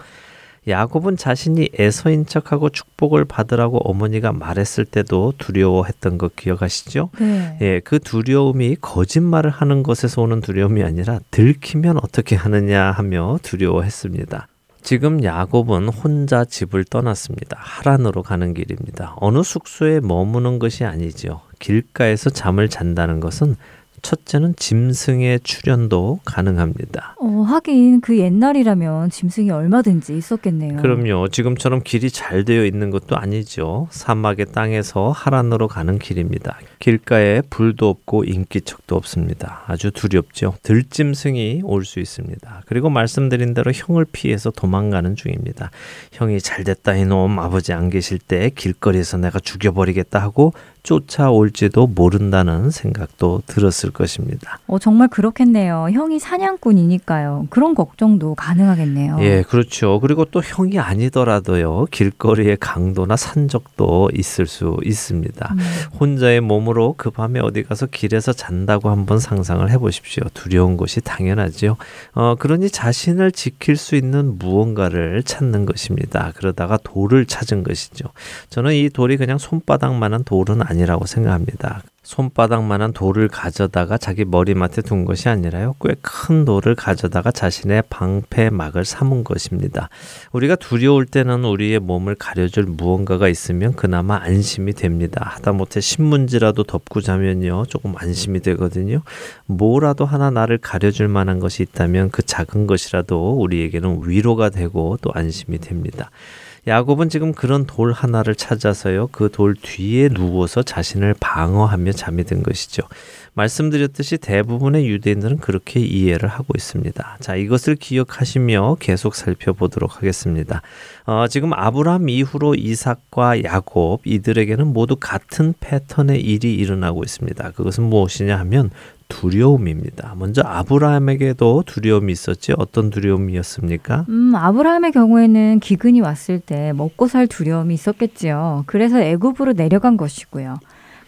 [SPEAKER 1] 야곱은 자신이 에서인 척하고 축복을 받으라고 어머니가 말했을 때도 두려워했던 거 기억하시죠?
[SPEAKER 5] 네.
[SPEAKER 1] 예, 그 두려움이 거짓말을 하는 것에서 오는 두려움이 아니라 들키면 어떻게 하느냐 하며 두려워했습니다. 지금 야곱은 혼자 집을 떠났습니다. 하란으로 가는 길입니다. 어느 숙소에 머무는 것이 아니죠. 길가에서 잠을 잔다는 것은 첫째는 짐승의 출현도 가능합니다.
[SPEAKER 5] 어, 하긴 그 옛날이라면 짐승이 얼마든지 있었겠네요.
[SPEAKER 1] 그럼요. 지금처럼 길이 잘 되어 있는 것도 아니죠. 사막의 땅에서 하란으로 가는 길입니다. 길가에 불도 없고 인기척도 없습니다. 아주 두렵죠. 들짐승이 올 수 있습니다. 그리고 말씀드린 대로 형을 피해서 도망가는 중입니다. 형이 잘 됐다 이놈 아버지 안 계실 때 길거리에서 내가 죽여버리겠다 하고 쫓아올지도 모른다는 생각도 들었을 것입니다.
[SPEAKER 5] 어, 정말 그렇겠네요. 형이 사냥꾼이니까요. 그런 걱정도 가능하겠네요.
[SPEAKER 1] 예, 그렇죠. 그리고 또 형이 아니더라도요, 길거리에 강도나 산적도 있을 수 있습니다.
[SPEAKER 5] 음.
[SPEAKER 1] 혼자의 몸으로 그 밤에 어디 가서 길에서 잔다고 한번 상상을 해 보십시오. 두려운 것이 당연하죠. 어, 그러니 자신을 지킬 수 있는 무언가를 찾는 것입니다. 그러다가 돌을 찾은 것이죠. 저는 이 돌이 그냥 손바닥만한 돌은 아니라고 생각합니다. 손바닥만한 돌을 가져다가 자기 머리맡에 둔 것이 아니라요. 꽤 큰 돌을 가져다가 자신의 방패막을 삼은 것입니다. 우리가 두려울 때는 우리의 몸을 가려줄 무언가가 있으면 그나마 안심이 됩니다. 하다못해 신문지라도 덮고 자면요. 조금 안심이 되거든요. 뭐라도 하나 나를 가려줄 만한 것이 있다면 그 작은 것이라도 우리에게는 위로가 되고 또 안심이 됩니다. 야곱은 지금 그런 돌 하나를 찾아서요. 그 돌 뒤에 누워서 자신을 방어하며 잠이 든 것이죠. 말씀드렸듯이 대부분의 유대인들은 그렇게 이해를 하고 있습니다. 자, 이것을 기억하시며 계속 살펴보도록 하겠습니다. 어, 지금 아브라함 이후로 이삭과 야곱 이들에게는 모두 같은 패턴의 일이 일어나고 있습니다. 그것은 무엇이냐 하면 두려움입니다. 먼저 아브라함에게도 두려움이 있었지 어떤 두려움이었습니까?
[SPEAKER 5] 음, 아브라함의 경우에는 기근이 왔을 때 먹고 살 두려움이 있었겠지요. 그래서 애굽으로 내려간 것이고요.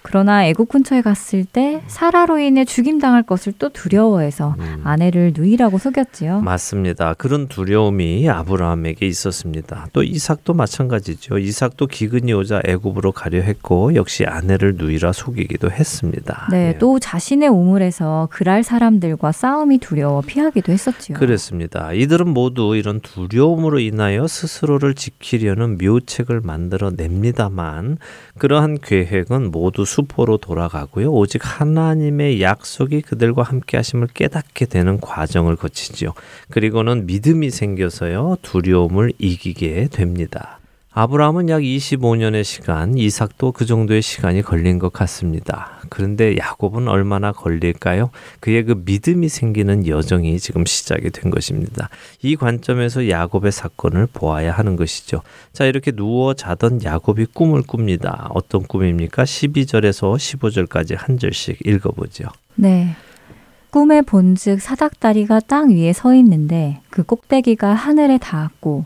[SPEAKER 5] 그러나 애국 근처에 갔을 때 사라로 인해 죽임당할 것을 또 두려워해서
[SPEAKER 1] 음.
[SPEAKER 5] 아내를 누이라고 속였지요.
[SPEAKER 1] 맞습니다. 그런 두려움이 아브라함에게 있었습니다. 또 이삭도 마찬가지죠. 이삭도 기근이 오자 애굽으로 가려 했고 역시 아내를 누이라 속이기도 했습니다.
[SPEAKER 5] 네,
[SPEAKER 1] 예.
[SPEAKER 5] 또 자신의 우물에서 그랄 사람들과 싸움이 두려워 피하기도 했었지요.
[SPEAKER 1] 그렇습니다. 이들은 모두 이런 두려움으로 인하여 스스로를 지키려는 묘책을 만들어 냅니다만 그러한 계획은 모두 수포로 돌아가고요. 오직 하나님의 약속이 그들과 함께 하심을 깨닫게 되는 과정을 거치지요. 그리고는 믿음이 생겨서요. 두려움을 이기게 됩니다. 아브라함은 약 25년의 시간, 이삭도 그 정도의 시간이 걸린 것 같습니다. 그런데 야곱은 얼마나 걸릴까요? 그의 그 믿음이 생기는 여정이 지금 시작이 된 것입니다. 이 관점에서 야곱의 사건을 보아야 하는 것이죠. 자, 이렇게 누워 자던 야곱이 꿈을 꿉니다. 어떤 꿈입니까? 12절에서 15절까지 한 절씩 읽어보죠.
[SPEAKER 5] 네. 꿈에 본즉 사닥다리가 땅 위에 서 있는데 그 꼭대기가 하늘에 닿았고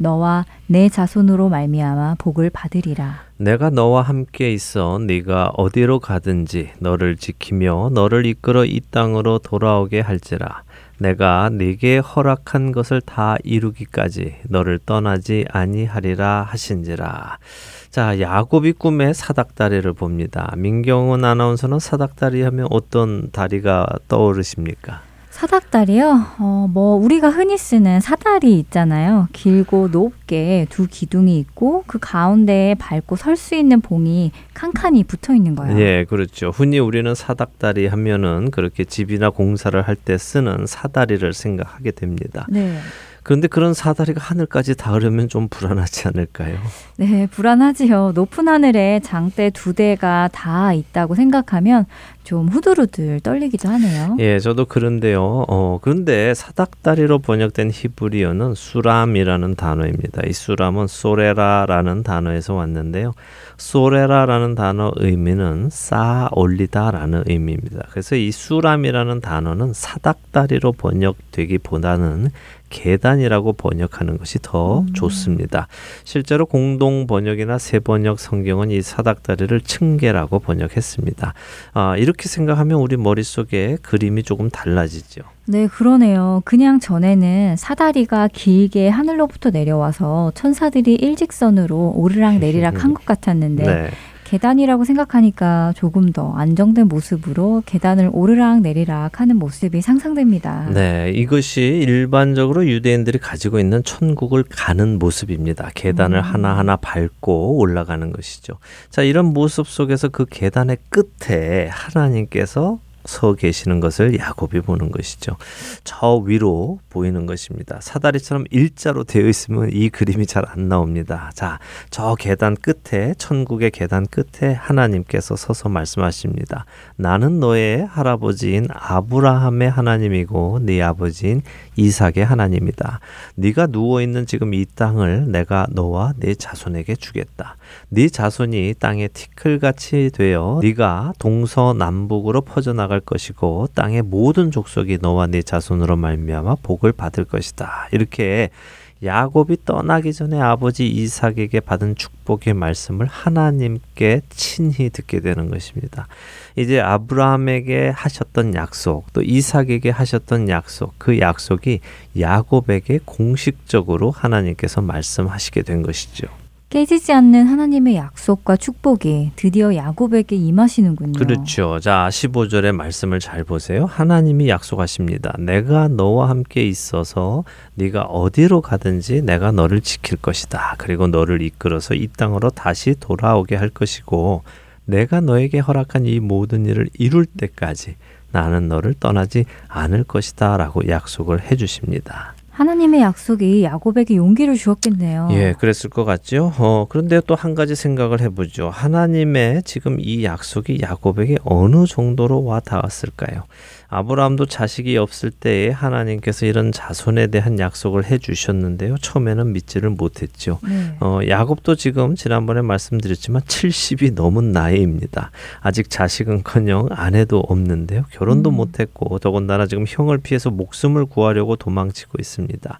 [SPEAKER 5] 너와 내 자손으로 말미암아 복을 받으리라.
[SPEAKER 1] 내가 너와 함께 있어 네가 어디로 가든지 너를 지키며 너를 이끌어 이 땅으로 돌아오게 할지라 내가 네게 허락한 것을 다 이루기까지 너를 떠나지 아니하리라 하신지라 자 야곱이 꿈에 사닥다리를 봅니다 민경훈 아나운서는 사닥다리 하면 어떤 다리가 떠오르십니까?
[SPEAKER 5] 사닥다리요? 어, 뭐 우리가 흔히 쓰는 사다리 있잖아요. 길고 높게 두 기둥이 있고 그 가운데에 밟고 설 수 있는 봉이 칸칸이 붙어 있는 거예요.
[SPEAKER 1] 예, 그렇죠. 흔히 우리는 사닥다리 하면은 그렇게 집이나 공사를 할 때 쓰는 사다리를 생각하게 됩니다.
[SPEAKER 5] 네.
[SPEAKER 1] 그런데 그런 사다리가 하늘까지 닿으려면 좀 불안하지 않을까요?
[SPEAKER 5] 네, 불안하지요. 높은 하늘에 장대 두 대가 다 있다고 생각하면 좀 후들후들 떨리기도 하네요.
[SPEAKER 1] 예, 저도 그런데요. 어, 그런데 사닥다리로 번역된 히브리어는 수람이라는 단어입니다. 이 수람은 소레라라는 단어에서 왔는데요. 소레라라는 단어 의미는 쌓아 올리다라는 의미입니다. 그래서 이 수람이라는 단어는 사닥다리로 번역되기보다는 계단이라고 번역하는 것이 더
[SPEAKER 5] 음.
[SPEAKER 1] 좋습니다. 실제로 공동 번역이나 새 번역 성경은 이 사닥다리를 층계라고 번역했습니다. 아, 이렇게 생각하면 우리 머릿속에 그림이 조금 달라지죠.
[SPEAKER 5] 네, 그러네요. 그냥 전에는 사다리가 길게 하늘로부터 내려와서 천사들이 일직선으로 오르락 내리락 한 것 같았는데 (laughs)
[SPEAKER 1] 네.
[SPEAKER 5] 계단이라고 생각하니까 조금 더 안정된 모습으로 계단을 오르락 내리락 하는 모습이 상상됩니다.
[SPEAKER 1] 네, 이것이 일반적으로 유대인들이 가지고 있는 천국을 가는 모습입니다. 계단을
[SPEAKER 5] 음.
[SPEAKER 1] 하나하나 밟고 올라가는 것이죠. 자, 이런 모습 속에서 그 계단의 끝에 하나님께서 서 계시는 것을 야곱이 보는 것이죠. 저 위로 보이는 것입니다. 사다리처럼 일자로 되어 있으면 이 그림이 잘 안 나옵니다. 자, 저 계단 끝에 천국의 계단 끝에 하나님께서 서서 말씀하십니다. 나는 너의 할아버지인 아브라함의 하나님이고 네 아버지인 이삭의 하나님이다. 네가 누워 있는 지금 이 땅을 내가 너와 네 자손에게 주겠다. 네 자손이 땅에 티끌같이 되어 네가 동서남북으로 퍼져나갈 것이고 땅의 모든 족속이 너와 네 자손으로 말미암아 복을 받을 것이다. 이렇게 야곱이 떠나기 전에 아버지 이삭에게 받은 축복의 말씀을 하나님께 친히 듣게 되는 것입니다. 이제 아브라함에게 하셨던 약속, 또 이삭에게 하셨던 약속, 그 약속이 야곱에게 공식적으로 하나님께서 말씀하시게 된 것이죠.
[SPEAKER 5] 깨지지 않는 하나님의 약속과 축복이 드디어 야곱에게 임하시는군요.
[SPEAKER 1] 그렇죠. 자, 15절의 말씀을 잘 보세요. 하나님이 약속하십니다. 내가 너와 함께 있어서 네가 어디로 가든지 내가 너를 지킬 것이다. 그리고 너를 이끌어서 이 땅으로 다시 돌아오게 할 것이고 내가 너에게 허락한 이 모든 일을 이룰 때까지 나는 너를 떠나지 않을 것이다. 라고 약속을 해 주십니다.
[SPEAKER 5] 하나님의 약속이 야곱에게 용기를 주었겠네요.
[SPEAKER 1] 예, 그랬을 것 같죠. 어, 그런데 또 한 가지 생각을 해보죠. 하나님의 지금 이 약속이 야곱에게 어느 정도로 와 닿았을까요? 아브라함도 자식이 없을 때에 하나님께서 이런 자손에 대한 약속을 해 주셨는데요. 처음에는 믿지를 못했죠.
[SPEAKER 5] 네.
[SPEAKER 1] 어, 야곱도 지금 지난번에 말씀드렸지만 70이 넘은 나이입니다. 아직 자식은커녕 아내도 없는데요. 결혼도
[SPEAKER 5] 음.
[SPEAKER 1] 못했고 더군다나 지금 형을 피해서 목숨을 구하려고 도망치고 있습니다.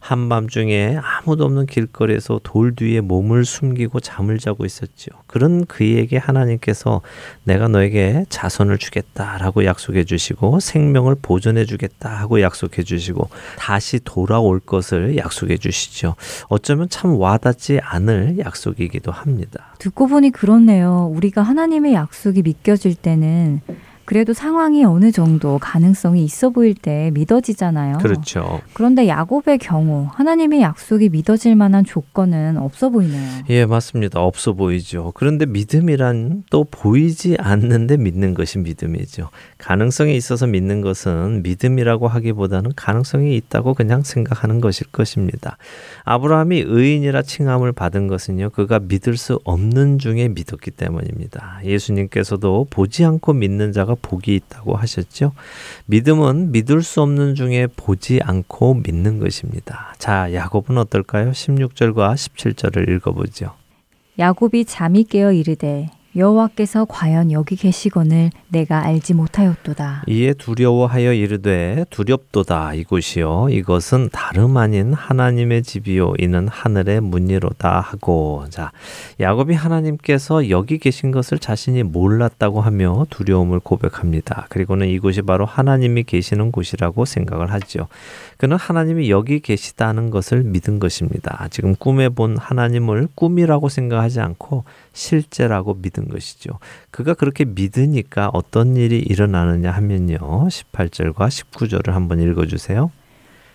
[SPEAKER 1] 한밤중에 아무도 없는 길거리에서 돌 뒤에 몸을 숨기고 잠을 자고 있었죠. 그런 그에게 하나님께서 내가 너에게 자손을 주겠다라고 약속해 주시고 생명을 보존해 주겠다 하고 약속해 주시고 다시 돌아올 것을 약속해 주시죠. 어쩌면 참 와닿지 않을 약속이기도 합니다.
[SPEAKER 5] 듣고 보니 그렇네요. 우리가 하나님의 약속이 믿겨질 때는 그래도 상황이 어느 정도 가능성이 있어 보일 때 믿어지잖아요.
[SPEAKER 1] 그렇죠.
[SPEAKER 5] 그런데 야곱의 경우 하나님의 약속이 믿어질 만한 조건은 없어 보이네요.
[SPEAKER 1] 예, 맞습니다. 없어 보이죠. 그런데 믿음이란 또 보이지 않는데 믿는 것이 믿음이죠. 가능성이 있어서 믿는 것은 믿음이라고 하기보다는 가능성이 있다고 그냥 생각하는 것일 것입니다. 아브라함이 의인이라 칭함을 받은 것은요, 그가 믿을 수 없는 중에 믿었기 때문입니다. 예수님께서도 보지 않고 믿는 자가 복이 있다고 하셨죠. 믿음은 믿을 수 없는 중에 보지 않고 믿는 것입니다. 자, 야곱은 어떨까요? 16절과 17절을 읽어보죠.
[SPEAKER 5] 야곱이 잠이 깨어 이르되 여호와께서 과연 여기 계시거늘 내가 알지 못하였도다.
[SPEAKER 1] 이에 두려워하여 이르되 두렵도다 이곳이요 이것은 다름 아닌 하나님의 집이요 이는 하늘의 문이로다 하고 자 야곱이 하나님께서 여기 계신 것을 자신이 몰랐다고 하며 두려움을 고백합니다. 그리고는 이곳이 바로 하나님이 계시는 곳이라고 생각을 하죠. 그는 하나님이 여기 계시다는 것을 믿은 것입니다. 지금 꿈에 본 하나님을 꿈이라고 생각하지 않고 실제라고 믿은 것이죠. 그가 그렇게 믿으니까 어떤 일이 일어나느냐 하면요. 18절과 19절을 한번 읽어 주세요.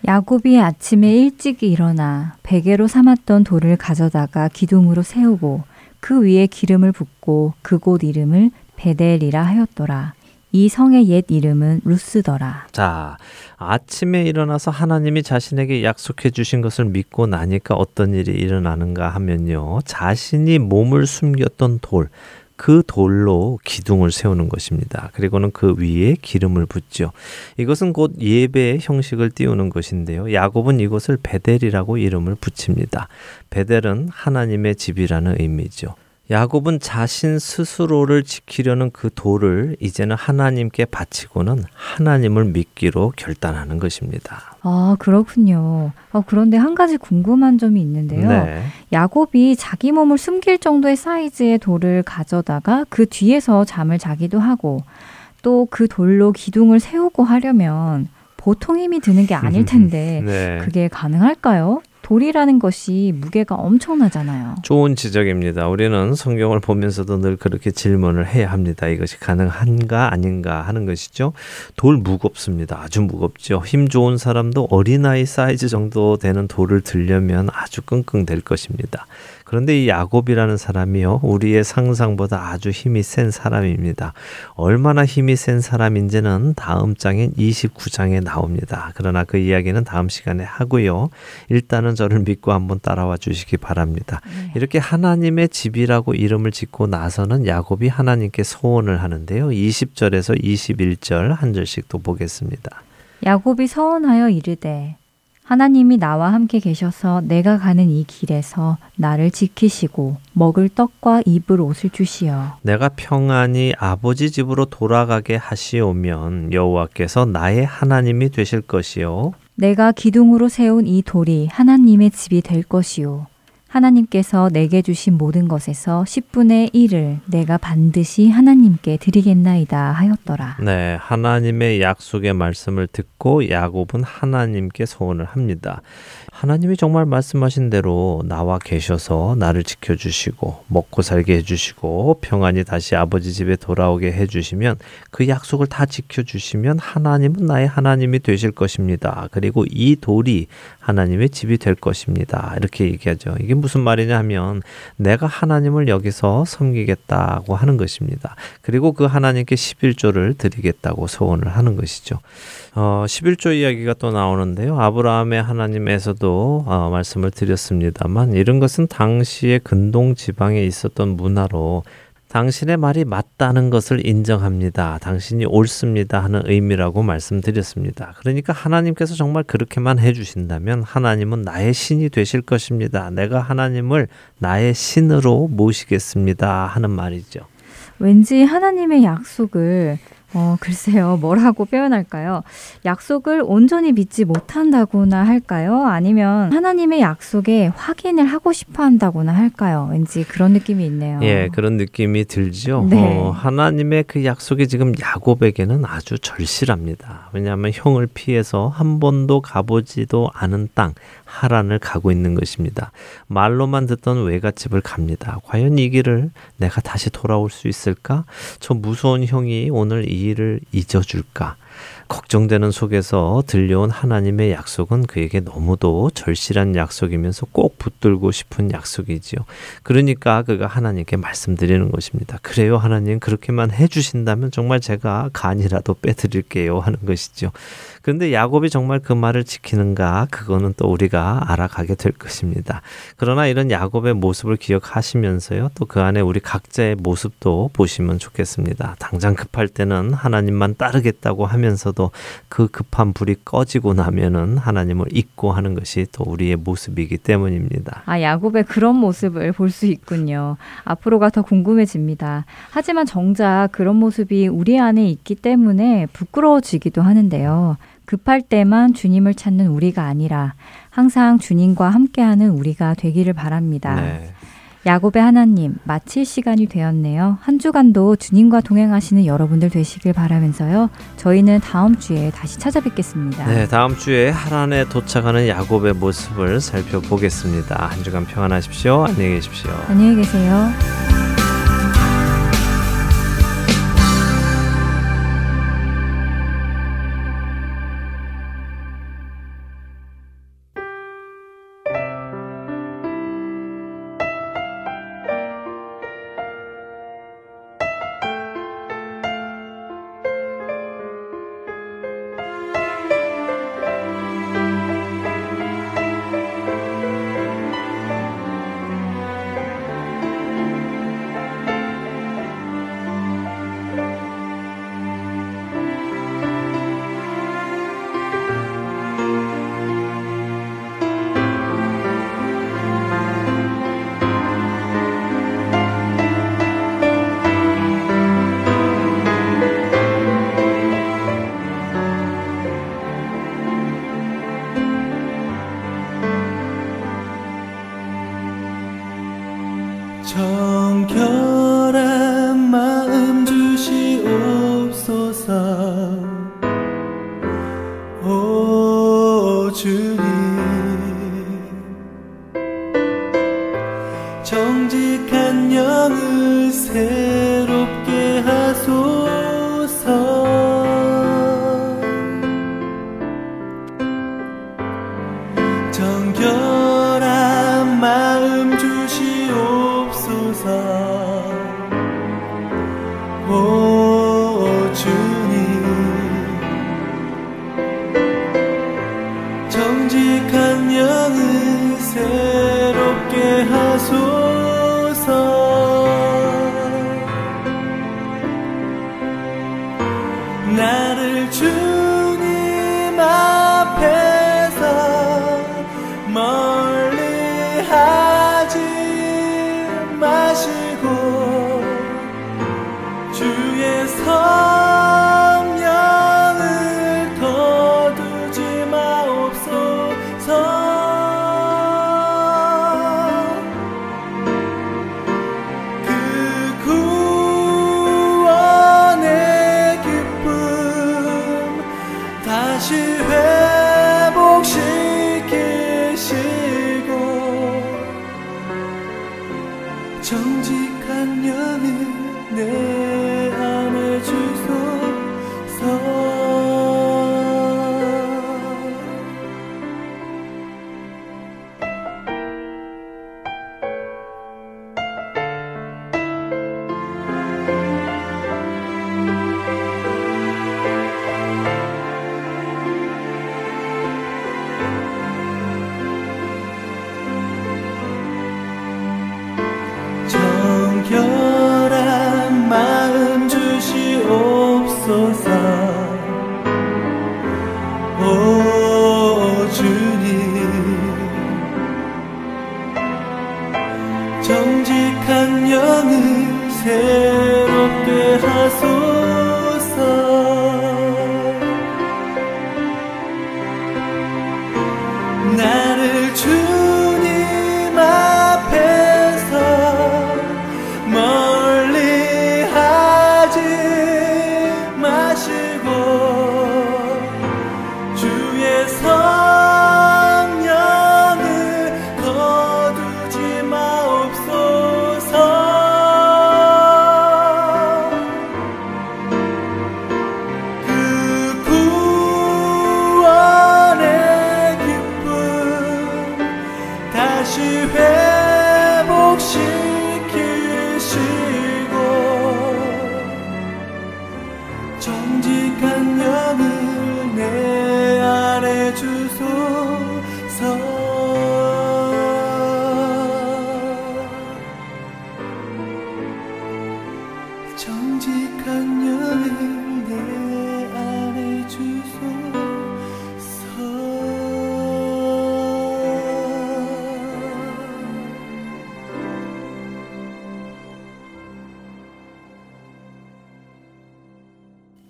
[SPEAKER 5] 야곱이 아침에 일찍 일어나 베개로 삼았던 돌을 가져다가 기둥으로 세우고 그 위에 기름을 붓고 그곳 이름을 베델이라 하였더라. 이 성의 옛 이름은 루스더라.
[SPEAKER 1] 자, 아침에 일어나서 하나님이 자신에게 약속해 주신 것을 믿고 나니까 어떤 일이 일어나는가 하면요. 자신이 몸을 숨겼던 돌, 그 돌로 기둥을 세우는 것입니다. 그리고는 그 위에 기름을 붓죠. 이것은 곧 예배의 형식을 띄우는 것인데요. 야곱은 이것을 베델이라고 이름을 붙입니다. 베델은 하나님의 집이라는 의미죠. 야곱은 자신 스스로를 지키려는 그 돌을 이제는 하나님께 바치고는 하나님을 믿기로 결단하는 것입니다.
[SPEAKER 5] 아, 그렇군요. 어, 그런데 한 가지 궁금한 점이 있는데요.
[SPEAKER 1] 네.
[SPEAKER 5] 야곱이 자기 몸을 숨길 정도의 사이즈의 돌을 가져다가 그 뒤에서 잠을 자기도 하고 또 그 돌로 기둥을 세우고 하려면 보통 힘이 드는 게 아닐 (laughs) 텐데
[SPEAKER 1] 네.
[SPEAKER 5] 그게 가능할까요? 돌이라는 것이 무게가 엄청나잖아요.
[SPEAKER 1] 좋은 지적입니다. 우리는 성경을 보면서도 늘 그렇게 질문을 해야 합니다. 이것이 가능한가 아닌가 하는 것이죠. 돌 무겁습니다. 아주 무겁죠. 힘 좋은 사람도 어린아이 사이즈 정도 되는 돌을 들려면 아주 끙끙 될 것입니다. 그런데 이 야곱이라는 사람이요, 우리의 상상보다 아주 힘이 센 사람입니다. 얼마나 힘이 센 사람인지는 다음 장인 29장에 나옵니다. 그러나 그 이야기는 다음 시간에 하고요. 일단은 저를 믿고 한번 따라와 주시기 바랍니다.
[SPEAKER 5] 네.
[SPEAKER 1] 이렇게 하나님의 집이라고 이름을 짓고 나서는 야곱이 하나님께 소원을 하는데요. 20절에서 21절 한 절씩 또 보겠습니다.
[SPEAKER 5] 야곱이 서원하여 이르되 하나님이 나와 함께 계셔서 내가 가는 이 길에서 나를 지키시고 먹을 떡과 입을 옷을 주시어
[SPEAKER 1] 내가 평안히 아버지 집으로 돌아가게 하시오면 여호와께서 나의 하나님이 되실 것이요
[SPEAKER 5] 내가 기둥으로 세운 이 돌이 하나님의 집이 될 것이요 하나님께서 내게 주신 모든 것에서 10분의 1을 내가 반드시 하나님께 드리겠나이다 하였더라.
[SPEAKER 1] 네, 하나님의 약속의 말씀을 듣고 야곱은 하나님께 소원을 합니다. 하나님이 정말 말씀하신 대로 나와 계셔서 나를 지켜주시고 먹고 살게 해주시고 평안히 다시 아버지 집에 돌아오게 해주시면 그 약속을 다 지켜주시면 하나님은 나의 하나님이 되실 것입니다. 그리고 이 돌이 하나님의 집이 될 것입니다. 이렇게 얘기하죠. 이게 무슨 말이냐 하면 내가 하나님을 여기서 섬기겠다고 하는 것입니다. 그리고 그 하나님께 11조를 드리겠다고 소원을 하는 것이죠. 어, 11조 이야기가 또 나오는데요. 아브라함의 하나님에서도 어, 말씀을 드렸습니다만 이런 것은 당시의 근동 지방에 있었던 문화로 당신의 말이 맞다는 것을 인정합니다. 당신이 옳습니다 하는 의미라고 말씀드렸습니다. 그러니까 하나님께서 정말 그렇게만 해주신다면 하나님은 나의 신이 되실 것입니다. 내가 하나님을 나의 신으로 모시겠습니다 하는 말이죠.
[SPEAKER 5] 왠지 하나님의 약속을 어, 글쎄요, 뭐라고 표현할까요? 약속을 온전히 믿지 못한다거나 할까요? 아니면 하나님의 약속에 확인을 하고 싶어 한다거나 할까요? 왠지 그런 느낌이 있네요.
[SPEAKER 1] 예, 그런 느낌이 들죠.
[SPEAKER 5] 네.
[SPEAKER 1] 어, 하나님의 그 약속이 지금 야곱에게는 아주 절실합니다. 왜냐하면 형을 피해서 한 번도 가보지도 않은 땅, 하란을 가고 있는 것입니다. 말로만 듣던 외갓집을 갑니다. 과연 이 길을 내가 다시 돌아올 수 있을까? 저 무서운 형이 오늘 이 일을 잊어줄까? 걱정되는 속에서 들려온 하나님의 약속은 그에게 너무도 절실한 약속이면서 꼭 붙들고 싶은 약속이지요. 그러니까 그가 하나님께 말씀드리는 것입니다. 그래요, 하나님. 그렇게만 해주신다면 정말 제가 간이라도 빼드릴게요. 하는 것이죠. 그런데 야곱이 정말 그 말을 지키는가? 그거는 또 우리가 알아가게 될 것입니다. 그러나 이런 야곱의 모습을 기억하시면서요. 또 그 안에 우리 각자의 모습도 보시면 좋겠습니다. 당장 급할 때는 하나님만 따르겠다고 하면서도 그 급한 불이 꺼지고 나면은 하나님을 잊고 하는 것이 또 우리의 모습이기 때문입니다.
[SPEAKER 5] 아, 야곱의 그런 모습을 볼 수 있군요. 앞으로가 더 궁금해집니다. 하지만 정작 그런 모습이 우리 안에 있기 때문에 부끄러워지기도 하는데요. 급할 때만 주님을 찾는 우리가 아니라 항상 주님과 함께하는 우리가 되기를 바랍니다.
[SPEAKER 1] 네.
[SPEAKER 5] 야곱의 하나님, 마칠 시간이 되었네요. 한 주간도 주님과 동행하시는 여러분들 되시길 바라면서요. 저희는 다음 주에 다시 찾아뵙겠습니다.
[SPEAKER 1] 네, 다음 주에 하란에 도착하는 야곱의 모습을 살펴보겠습니다. 한 주간 평안하십시오. 안녕히 계십시오.
[SPEAKER 5] 안녕히 계세요.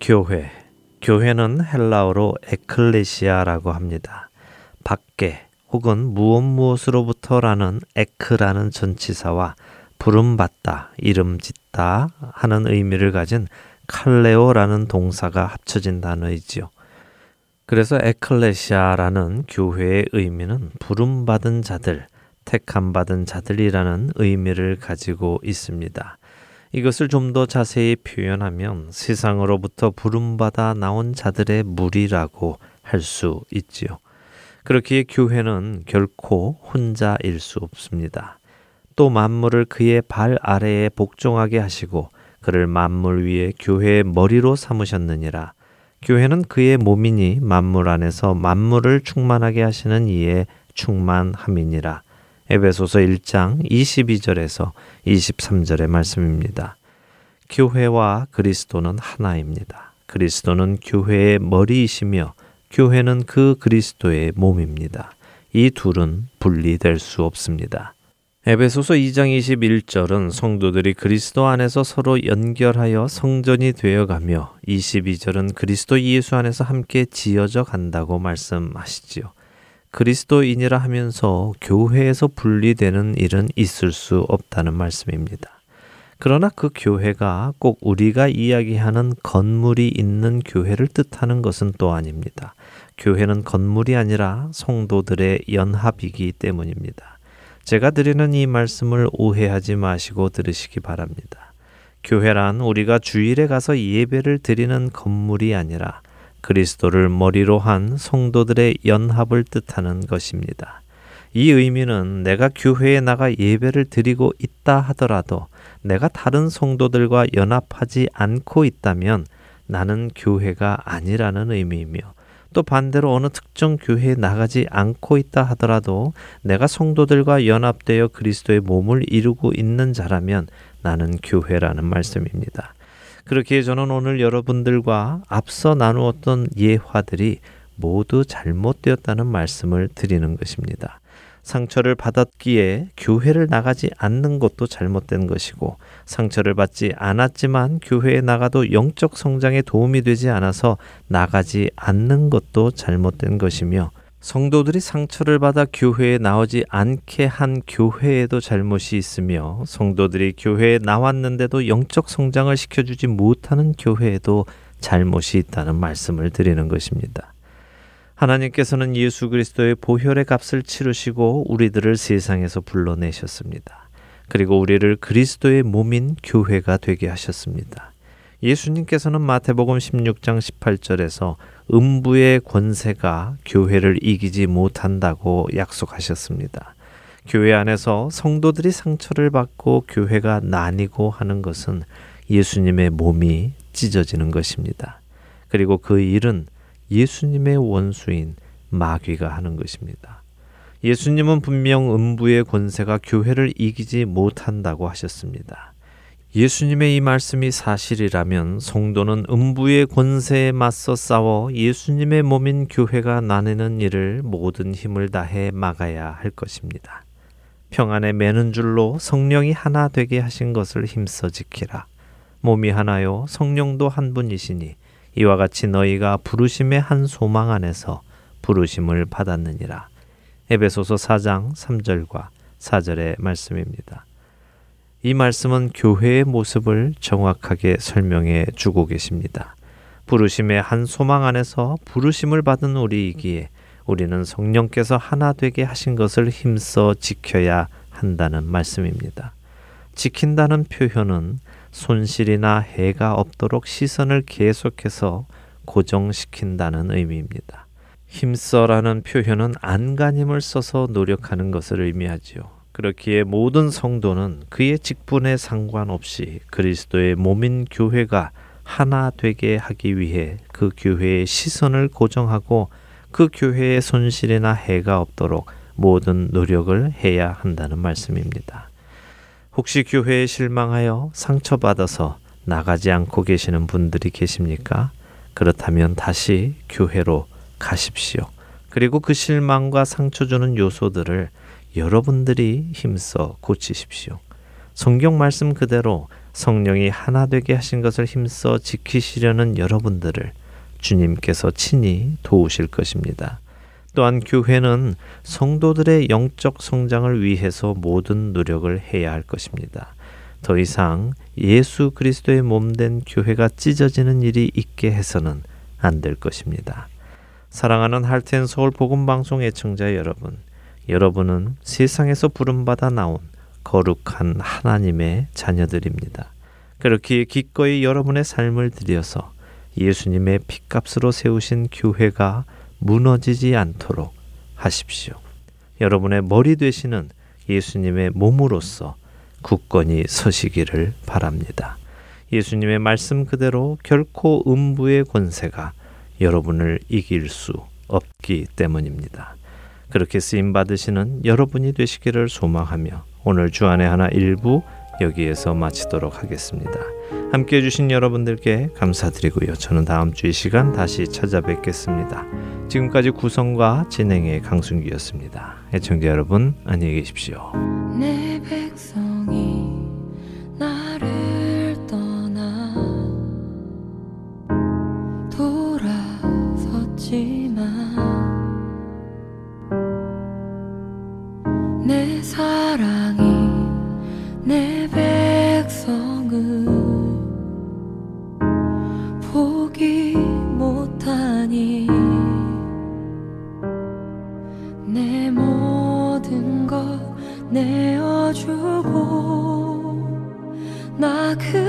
[SPEAKER 1] 교회. 교회는 헬라어로 에클레시아라고 합니다. 밖에 혹은 무엇 무엇으로부터라는 에크라는 전치사와 부름받다, 이름 짓다 하는 의미를 가진 칼레오라는 동사가 합쳐진 단어이지요. 그래서 에클레시아라는 교회의 의미는 부름받은 자들, 택함 받은 자들이라는 의미를 가지고 있습니다. 이것을 좀 더 자세히 표현하면 세상으로부터 부름받아 나온 자들의 무리라고 할 수 있지요. 그렇기에 교회는 결코 혼자일 수 없습니다. 또 만물을 그의 발 아래에 복종하게 하시고 그를 만물 위에 교회의 머리로 삼으셨느니라. 교회는 그의 몸이니 만물 안에서 만물을 충만하게 하시는 이의 충만함이니라. 에베소서 1장 22절에서 23절의 말씀입니다. 교회와 그리스도는 하나입니다. 그리스도는 교회의 머리이시며 교회는 그 그리스도의 몸입니다. 이 둘은 분리될 수 없습니다. 에베소서 2장 21절은 성도들이 그리스도 안에서 서로 연결하여 성전이 되어가며 22절은 그리스도 예수 안에서 함께 지어져 간다고 말씀하시지요. 그리스도인이라 하면서 교회에서 분리되는 일은 있을 수 없다는 말씀입니다. 그러나 그 교회가 꼭 우리가 이야기하는 건물이 있는 교회를 뜻하는 것은 또 아닙니다. 교회는 건물이 아니라 성도들의 연합이기 때문입니다. 제가 드리는 이 말씀을 오해하지 마시고 들으시기 바랍니다. 교회란 우리가 주일에 가서 예배를 드리는 건물이 아니라 그리스도를 머리로 한 성도들의 연합을 뜻하는 것입니다. 이 의미는 내가 교회에 나가 예배를 드리고 있다 하더라도 내가 다른 성도들과 연합하지 않고 있다면 나는 교회가 아니라는 의미이며 또 반대로 어느 특정 교회에 나가지 않고 있다 하더라도 내가 성도들과 연합되어 그리스도의 몸을 이루고 있는 자라면 나는 교회라는 말씀입니다. 그렇기에 저는 오늘 여러분들과 앞서 나누었던 예화들이 모두 잘못되었다는 말씀을 드리는 것입니다. 상처를 받았기에 교회를 나가지 않는 것도 잘못된 것이고 상처를 받지 않았지만 교회에 나가도 영적 성장에 도움이 되지 않아서 나가지 않는 것도 잘못된 것이며 성도들이 상처를 받아 교회에 나오지 않게 한 교회에도 잘못이 있으며 성도들이 교회에 나왔는데도 영적 성장을 시켜주지 못하는 교회에도 잘못이 있다는 말씀을 드리는 것입니다. 하나님께서는 예수 그리스도의 보혈의 값을 치르시고 우리들을 세상에서 불러내셨습니다. 그리고 우리를 그리스도의 몸인 교회가 되게 하셨습니다. 예수님께서는 마태복음 16장 18절에서 음부의 권세가 교회를 이기지 못한다고 약속하셨습니다. 교회 안에서 성도들이 상처를 받고 교회가 나뉘고 하는 것은 예수님의 몸이 찢어지는 것입니다. 그리고 그 일은 예수님의 원수인 마귀가 하는 것입니다. 예수님은 분명 음부의 권세가 교회를 이기지 못한다고 하셨습니다. 예수님의 이 말씀이 사실이라면 성도는 음부의 권세에 맞서 싸워 예수님의 몸인 교회가 나누는 일을 모든 힘을 다해 막아야 할 것입니다. 평안에 매는 줄로 성령이 하나 되게 하신 것을 힘써 지키라. 몸이 하나요 성령도 한 분이시니 이와 같이 너희가 부르심의 한 소망 안에서 부르심을 받았느니라. 에베소서 4장 3절과 4절의 말씀입니다. 이 말씀은 교회의 모습을 정확하게 설명해 주고 계십니다. 부르심의 한 소망 안에서 부르심을 받은 우리이기에 우리는 성령께서 하나 되게 하신 것을 힘써 지켜야 한다는 말씀입니다. 지킨다는 표현은 손실이나 해가 없도록 시선을 계속해서 고정시킨다는 의미입니다. 힘써라는 표현은 안간힘을 써서 노력하는 것을 의미하지요. 그렇기에 모든 성도는 그의 직분에 상관없이 그리스도의 몸인 교회가 하나 되게 하기 위해 그 교회의 시선을 고정하고 그 교회의 손실이나 해가 없도록 모든 노력을 해야 한다는 말씀입니다. 혹시 교회에 실망하여 상처받아서 나가지 않고 계시는 분들이 계십니까? 그렇다면 다시 교회로 가십시오. 그리고 그 실망과 상처 주는 요소들을 여러분들이 힘써 고치십시오. 성경 말씀 그대로 성령이 하나 되게 하신 것을 힘써 지키시려는 여러분들을 주님께서 친히 도우실 것입니다. 또한 교회는 성도들의 영적 성장을 위해서 모든 노력을 해야 할 것입니다. 더 이상 예수 그리스도의 몸된 교회가 찢어지는 일이 있게 해서는 안 될 것입니다. 사랑하는 할텐 서울 복음 방송 애청자 여러분, 여러분은 세상에서 부름받아 나온 거룩한 하나님의 자녀들입니다. 그렇게 기꺼이 여러분의 삶을 들여서 예수님의 피값으로 세우신 교회가 무너지지 않도록 하십시오. 여러분의 머리 되시는 예수님의 몸으로서 굳건히 서시기를 바랍니다. 예수님의 말씀 그대로 결코 음부의 권세가 여러분을 이길 수 없기 때문입니다. 그렇게 쓰임 받으시는 여러분이 되시기를 소망하며 오늘 주안의 하나 일부 여기에서 마치도록 하겠습니다. 함께 해주신 여러분들께 감사드리고요. 저는 다음 주 이 시간 다시 찾아뵙겠습니다. 지금까지 구성과 진행의 강순기였습니다. 애청자 여러분 안녕히 계십시오.
[SPEAKER 2] 돌아섰지 내 사랑이 내 백성을 보기 못하니 내 모든 것 내어주고 나그